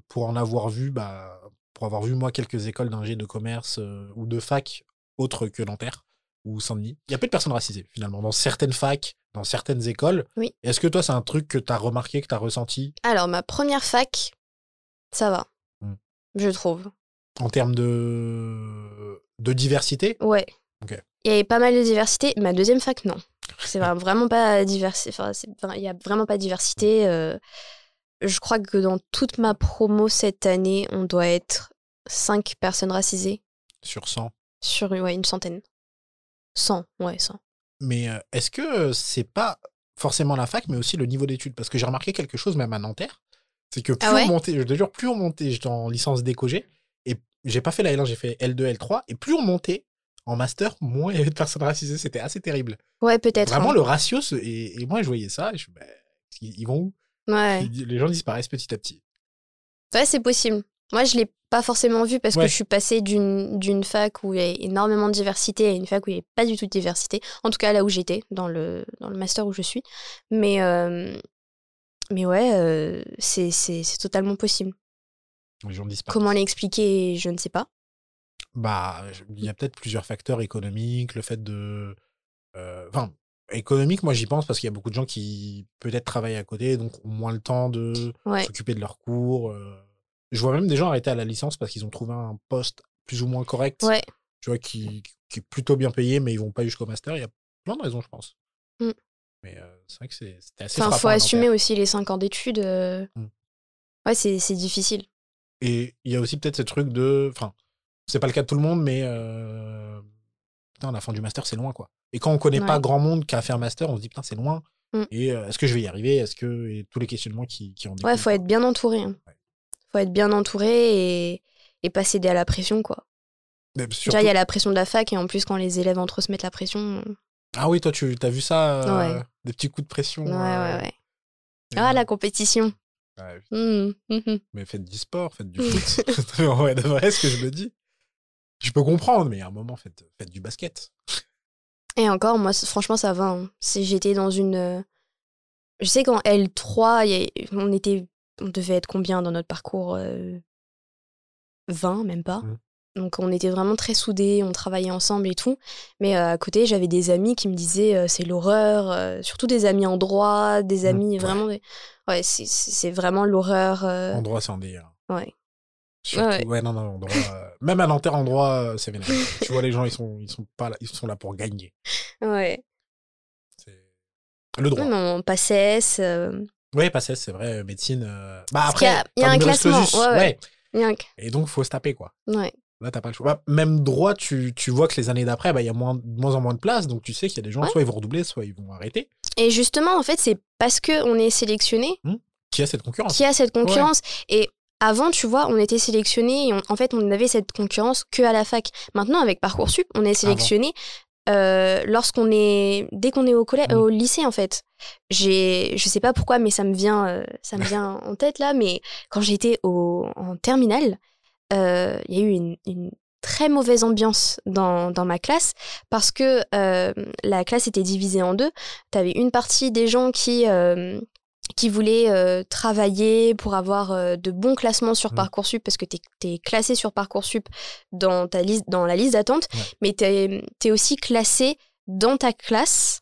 Pour en avoir vu, bah, pour avoir vu moi quelques écoles d'ingé de commerce ou de fac autres que Nanterre ou Saint-Denis, il y a peu de personnes racisées finalement dans certaines facs, dans certaines écoles. Oui. Est-ce que toi, c'est un truc que tu as remarqué, que tu as ressenti? Alors, ma première fac, ça va. Hmm. Je trouve. En termes de, de diversité Ouais. Ok. Il y avait pas mal de diversité. Ma deuxième fac, non. C'est vra- vraiment pas diversité. Enfin, il y a vraiment pas de diversité. euh, je crois que dans toute ma promo cette année, on doit être cinq personnes racisées sur 100 sur ouais, une centaine. 100, ouais, 100. Mais euh, est-ce que c'est pas forcément la fac, mais aussi le niveau d'études? Parce que j'ai remarqué quelque chose, même à Nanterre, c'est que plus Ah ouais? on montait, je te jure, plus on montait, j'étais en licence d'éco-G, j'ai pas fait la L1, j'ai fait L2, L3, et plus on montait en master, moins il y avait de personnes racisées, c'était assez terrible. Ouais, peut-être. Vraiment, hein. le ratio, se- et, et moi je voyais ça, je bah, ils vont où? Ouais. Les gens disparaissent petit à petit. Ouais, c'est possible. Moi, je l'ai pas forcément vu parce Ouais. que je suis passée d'une fac où il y a énormément de diversité à une fac où il n'y avait pas du tout de diversité. En tout cas, là où j'étais, dans le, dans le master où je suis. Mais, euh, mais ouais, euh, c'est totalement possible. Les gens disparaissent. Comment l'expliquer, je ne sais pas. Bah, il y a peut-être plusieurs facteurs économiques, le fait de. euh, Enfin, économique, moi j'y pense parce qu'il y a beaucoup de gens qui peut-être travaillent à côté, donc ont moins le temps de Ouais. s'occuper de leurs cours. euh. Je vois même des gens arrêter à la licence parce qu'ils ont trouvé un poste plus ou moins correct, Ouais. tu vois, qui, qui est plutôt bien payé, mais ils vont pas jusqu'au master. Il y a plein de raisons, je pense. Mm. Mais euh, c'est vrai que c'est- c'était assez Enfin, faut assumer aussi les 5 ans d'études. Mm. Ouais, c'est difficile. Et il y a aussi peut-être ce truc de. Enfin, c'est pas le cas de tout le monde, mais. euh, Putain, la fin du master, c'est loin, quoi. Et quand on connaît pas grand monde qui a fait un master, on se dit, putain, c'est loin. Mm. Et euh, est-ce que je vais y arriver? Est-ce que. Et tous les questionnements qui, qui en découlent. Ouais, faut quoi. être bien entouré. hein. Ouais. Faut être bien entouré et, et pas céder à la pression, quoi. Mais Déjà, surtout- il y a la pression de la fac et en plus, quand les élèves entre eux se mettent la pression. Ah oui, toi, tu as vu ça euh, Ouais. Des petits coups de pression. Ouais, euh, ouais, ouais. Ah, la compétition. Mhm, mhm. mais faites du sport, faites du foot. en vrai, de vrai, ce que je me dis. Je peux comprendre, mais à un moment, faites, faites du basket. Et encore, moi, franchement, ça va. hein. Si j'étais dans une. euh, Je sais qu'en L3, il y a- on était. On devait être combien dans notre parcours euh, 20, même pas? Donc on était vraiment très soudés, on travaillait ensemble et tout. Mais euh, à côté, j'avais des amis qui me disaient euh, c'est l'horreur, euh, surtout des amis en droit, des Mmh, amis ouais. vraiment. des- Ouais, c'est- vraiment l'horreur. En droit, c'est un délire. Ouais. Surtout- Ouais, ouais. non, non, en droit. même à Nanterre, en droit, c'est vénère. tu vois, les gens, ils sont, ils sont pas là, ils sont là pour gagner. Ouais. Le droit. Ouais, mais on passait. euh, Oui, passé, c'est vrai, médecine. Bah après, y a- il y a un classement, ouais, il Et donc, faut se taper, quoi. ouais. Là, t'as pas le choix. Bah, même droit, tu, tu vois que les années d'après, bah, il y a moins, de moins en moins de place. Donc, tu sais qu'il y a des gens, Ouais. soit ils vont redoubler, soit ils vont arrêter. Et justement, en fait, c'est parce qu'on est sélectionné Qui a cette concurrence qu'il y a cette concurrence. Et avant, tu vois, on était sélectionné et on- en fait, on avait cette concurrence que à la fac. Maintenant, avec Parcoursup, on est sélectionné euh, lorsqu'on est dès qu'on est au collège, Mm. au lycée en fait. J'ai, je sais pas pourquoi, mais ça me vient, euh, ça me vient en tête là. Mais quand j'étais au en terminale, euh, il y a eu une, une très mauvaise ambiance dans, dans ma classe parce que euh, la classe était divisée en deux. Tu avais une partie des gens qui, euh, qui voulaient euh, travailler pour avoir de bons classements sur Mm. Parcoursup parce que tu es, classé sur Parcoursup dans, ta liste, dans la liste d'attente, Ouais. mais tu es, aussi classé dans ta classe.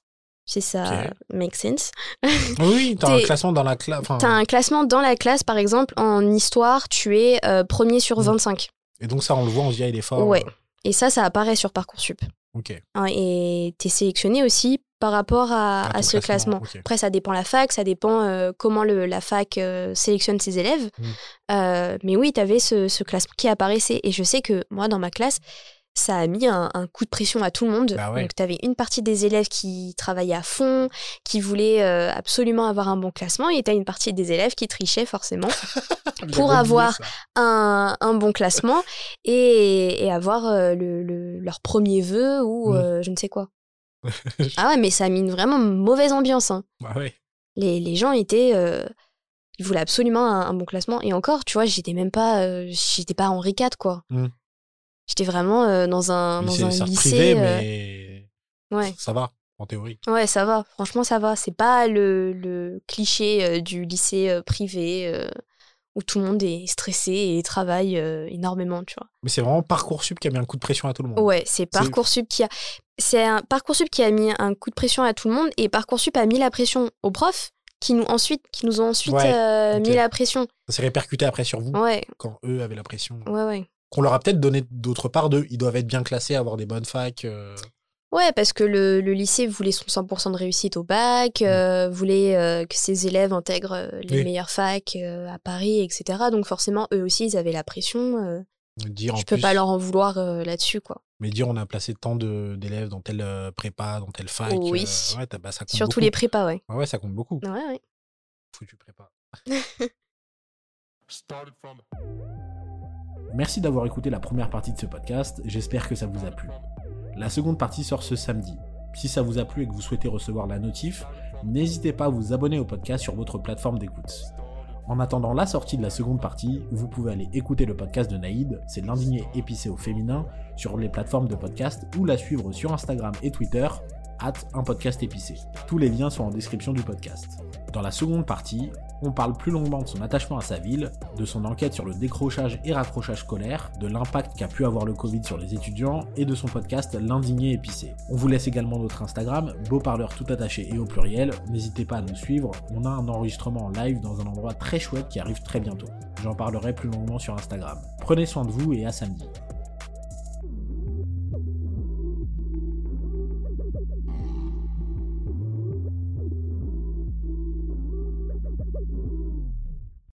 Si ça Ok. make sense. Oui, t'as un T'es- classement dans la classe. Tu as un classement dans la classe, par exemple, en histoire, tu es euh, premier sur Mm. 25. Et donc, ça, on le voit, on se dit, ah, il est fort. Ouais. euh, Et ça, ça apparaît sur Parcoursup. Ok. Hein, et tu es sélectionné aussi par rapport à, À à ton ce classement. Après, ça dépend la fac, ça dépend euh, comment le, la fac euh, sélectionne ses élèves. Mm. Mais oui, tu avais ce, ce classement qui apparaissait. Et je sais que moi, dans ma classe, ça a mis un, un coup de pression à tout le monde. Bah ouais. Donc, tu avais une partie des élèves qui travaillaient à fond, qui voulaient euh, absolument avoir un bon classement, et tu as une partie des élèves qui trichaient forcément Pour avoir- un, un bon classement et, et avoir euh, le, le- leur premier vœu ou euh, je ne sais quoi. Ah ouais, mais ça a mis une vraiment mauvaise ambiance. hein. Bah ouais. Les, les gens étaient. ils voulaient absolument un, un bon classement. Et encore, tu vois, j'étais même pas. euh, j'étais pas Henri IV, quoi. Mm. J'étais vraiment euh, dans un, Mais dans un lycée. privé, euh, mais ouais. ça va, en théorie. ouais, ça va. Franchement, ça va. C'est pas le, le cliché euh, du lycée privé où tout le monde est stressé et travaille euh, énormément, tu vois. Mais c'est vraiment Parcoursup qui a mis un coup de pression à tout le monde. Ouais, c'est Parcoursup qui a. C'est un Parcoursup qui a mis un coup de pression à tout le monde et Parcoursup a mis la pression aux profs qui nous ensuite qui nous ont ensuite Ouais, euh, mis la pression. Ça s'est répercuté après sur vous, Ouais, quand eux avaient la pression. ouais, ouais. Qu'on leur a peut-être donné d'autre part d'eux. Ils doivent être bien classés, avoir des bonnes facs. euh, Ouais, parce que le, le lycée voulait son 100% de réussite au Mm. bac, euh, voulait euh, que ses élèves intègrent les Oui. meilleures facs euh, à Paris, etc. Donc forcément, eux aussi, ils avaient la pression. euh, dire en je peux plus, pas leur en vouloir euh, là-dessus, quoi. Mais dire on a placé tant d'élèves dans telle prépa, dans telle fac. Oui. euh, ouais, bah, ça compte Surtout beaucoup. les prépas, ouais. Ouais, ouais, ça compte beaucoup. Ouais, ouais. Foutu prépa. Merci d'avoir écouté la première partie de ce podcast, j'espère que ça vous a plu. La seconde partie sort ce samedi. Si ça vous a plu et que vous souhaitez recevoir la notif, n'hésitez pas à vous abonner au podcast sur votre plateforme d'écoute. En attendant la sortie de la seconde partie, vous pouvez aller écouter le podcast de Naïd, c'est l'indigné épicé au féminin, sur les plateformes de podcast ou la suivre sur Instagram et Twitter, at un podcast épicé. Tous les liens sont en description du podcast. Dans la seconde partie, on parle plus longuement de son attachement à sa ville, de son enquête sur le décrochage et raccrochage scolaire, de l'impact qu'a pu avoir le Covid sur les étudiants et de son podcast L'indigné épicé. On vous laisse également notre Instagram, beau parleur tout attaché et au pluriel, n'hésitez pas à nous suivre, on a un enregistrement en live dans un endroit très chouette qui arrive très bientôt. J'en parlerai plus longuement sur Instagram. Prenez soin de vous et à samedi.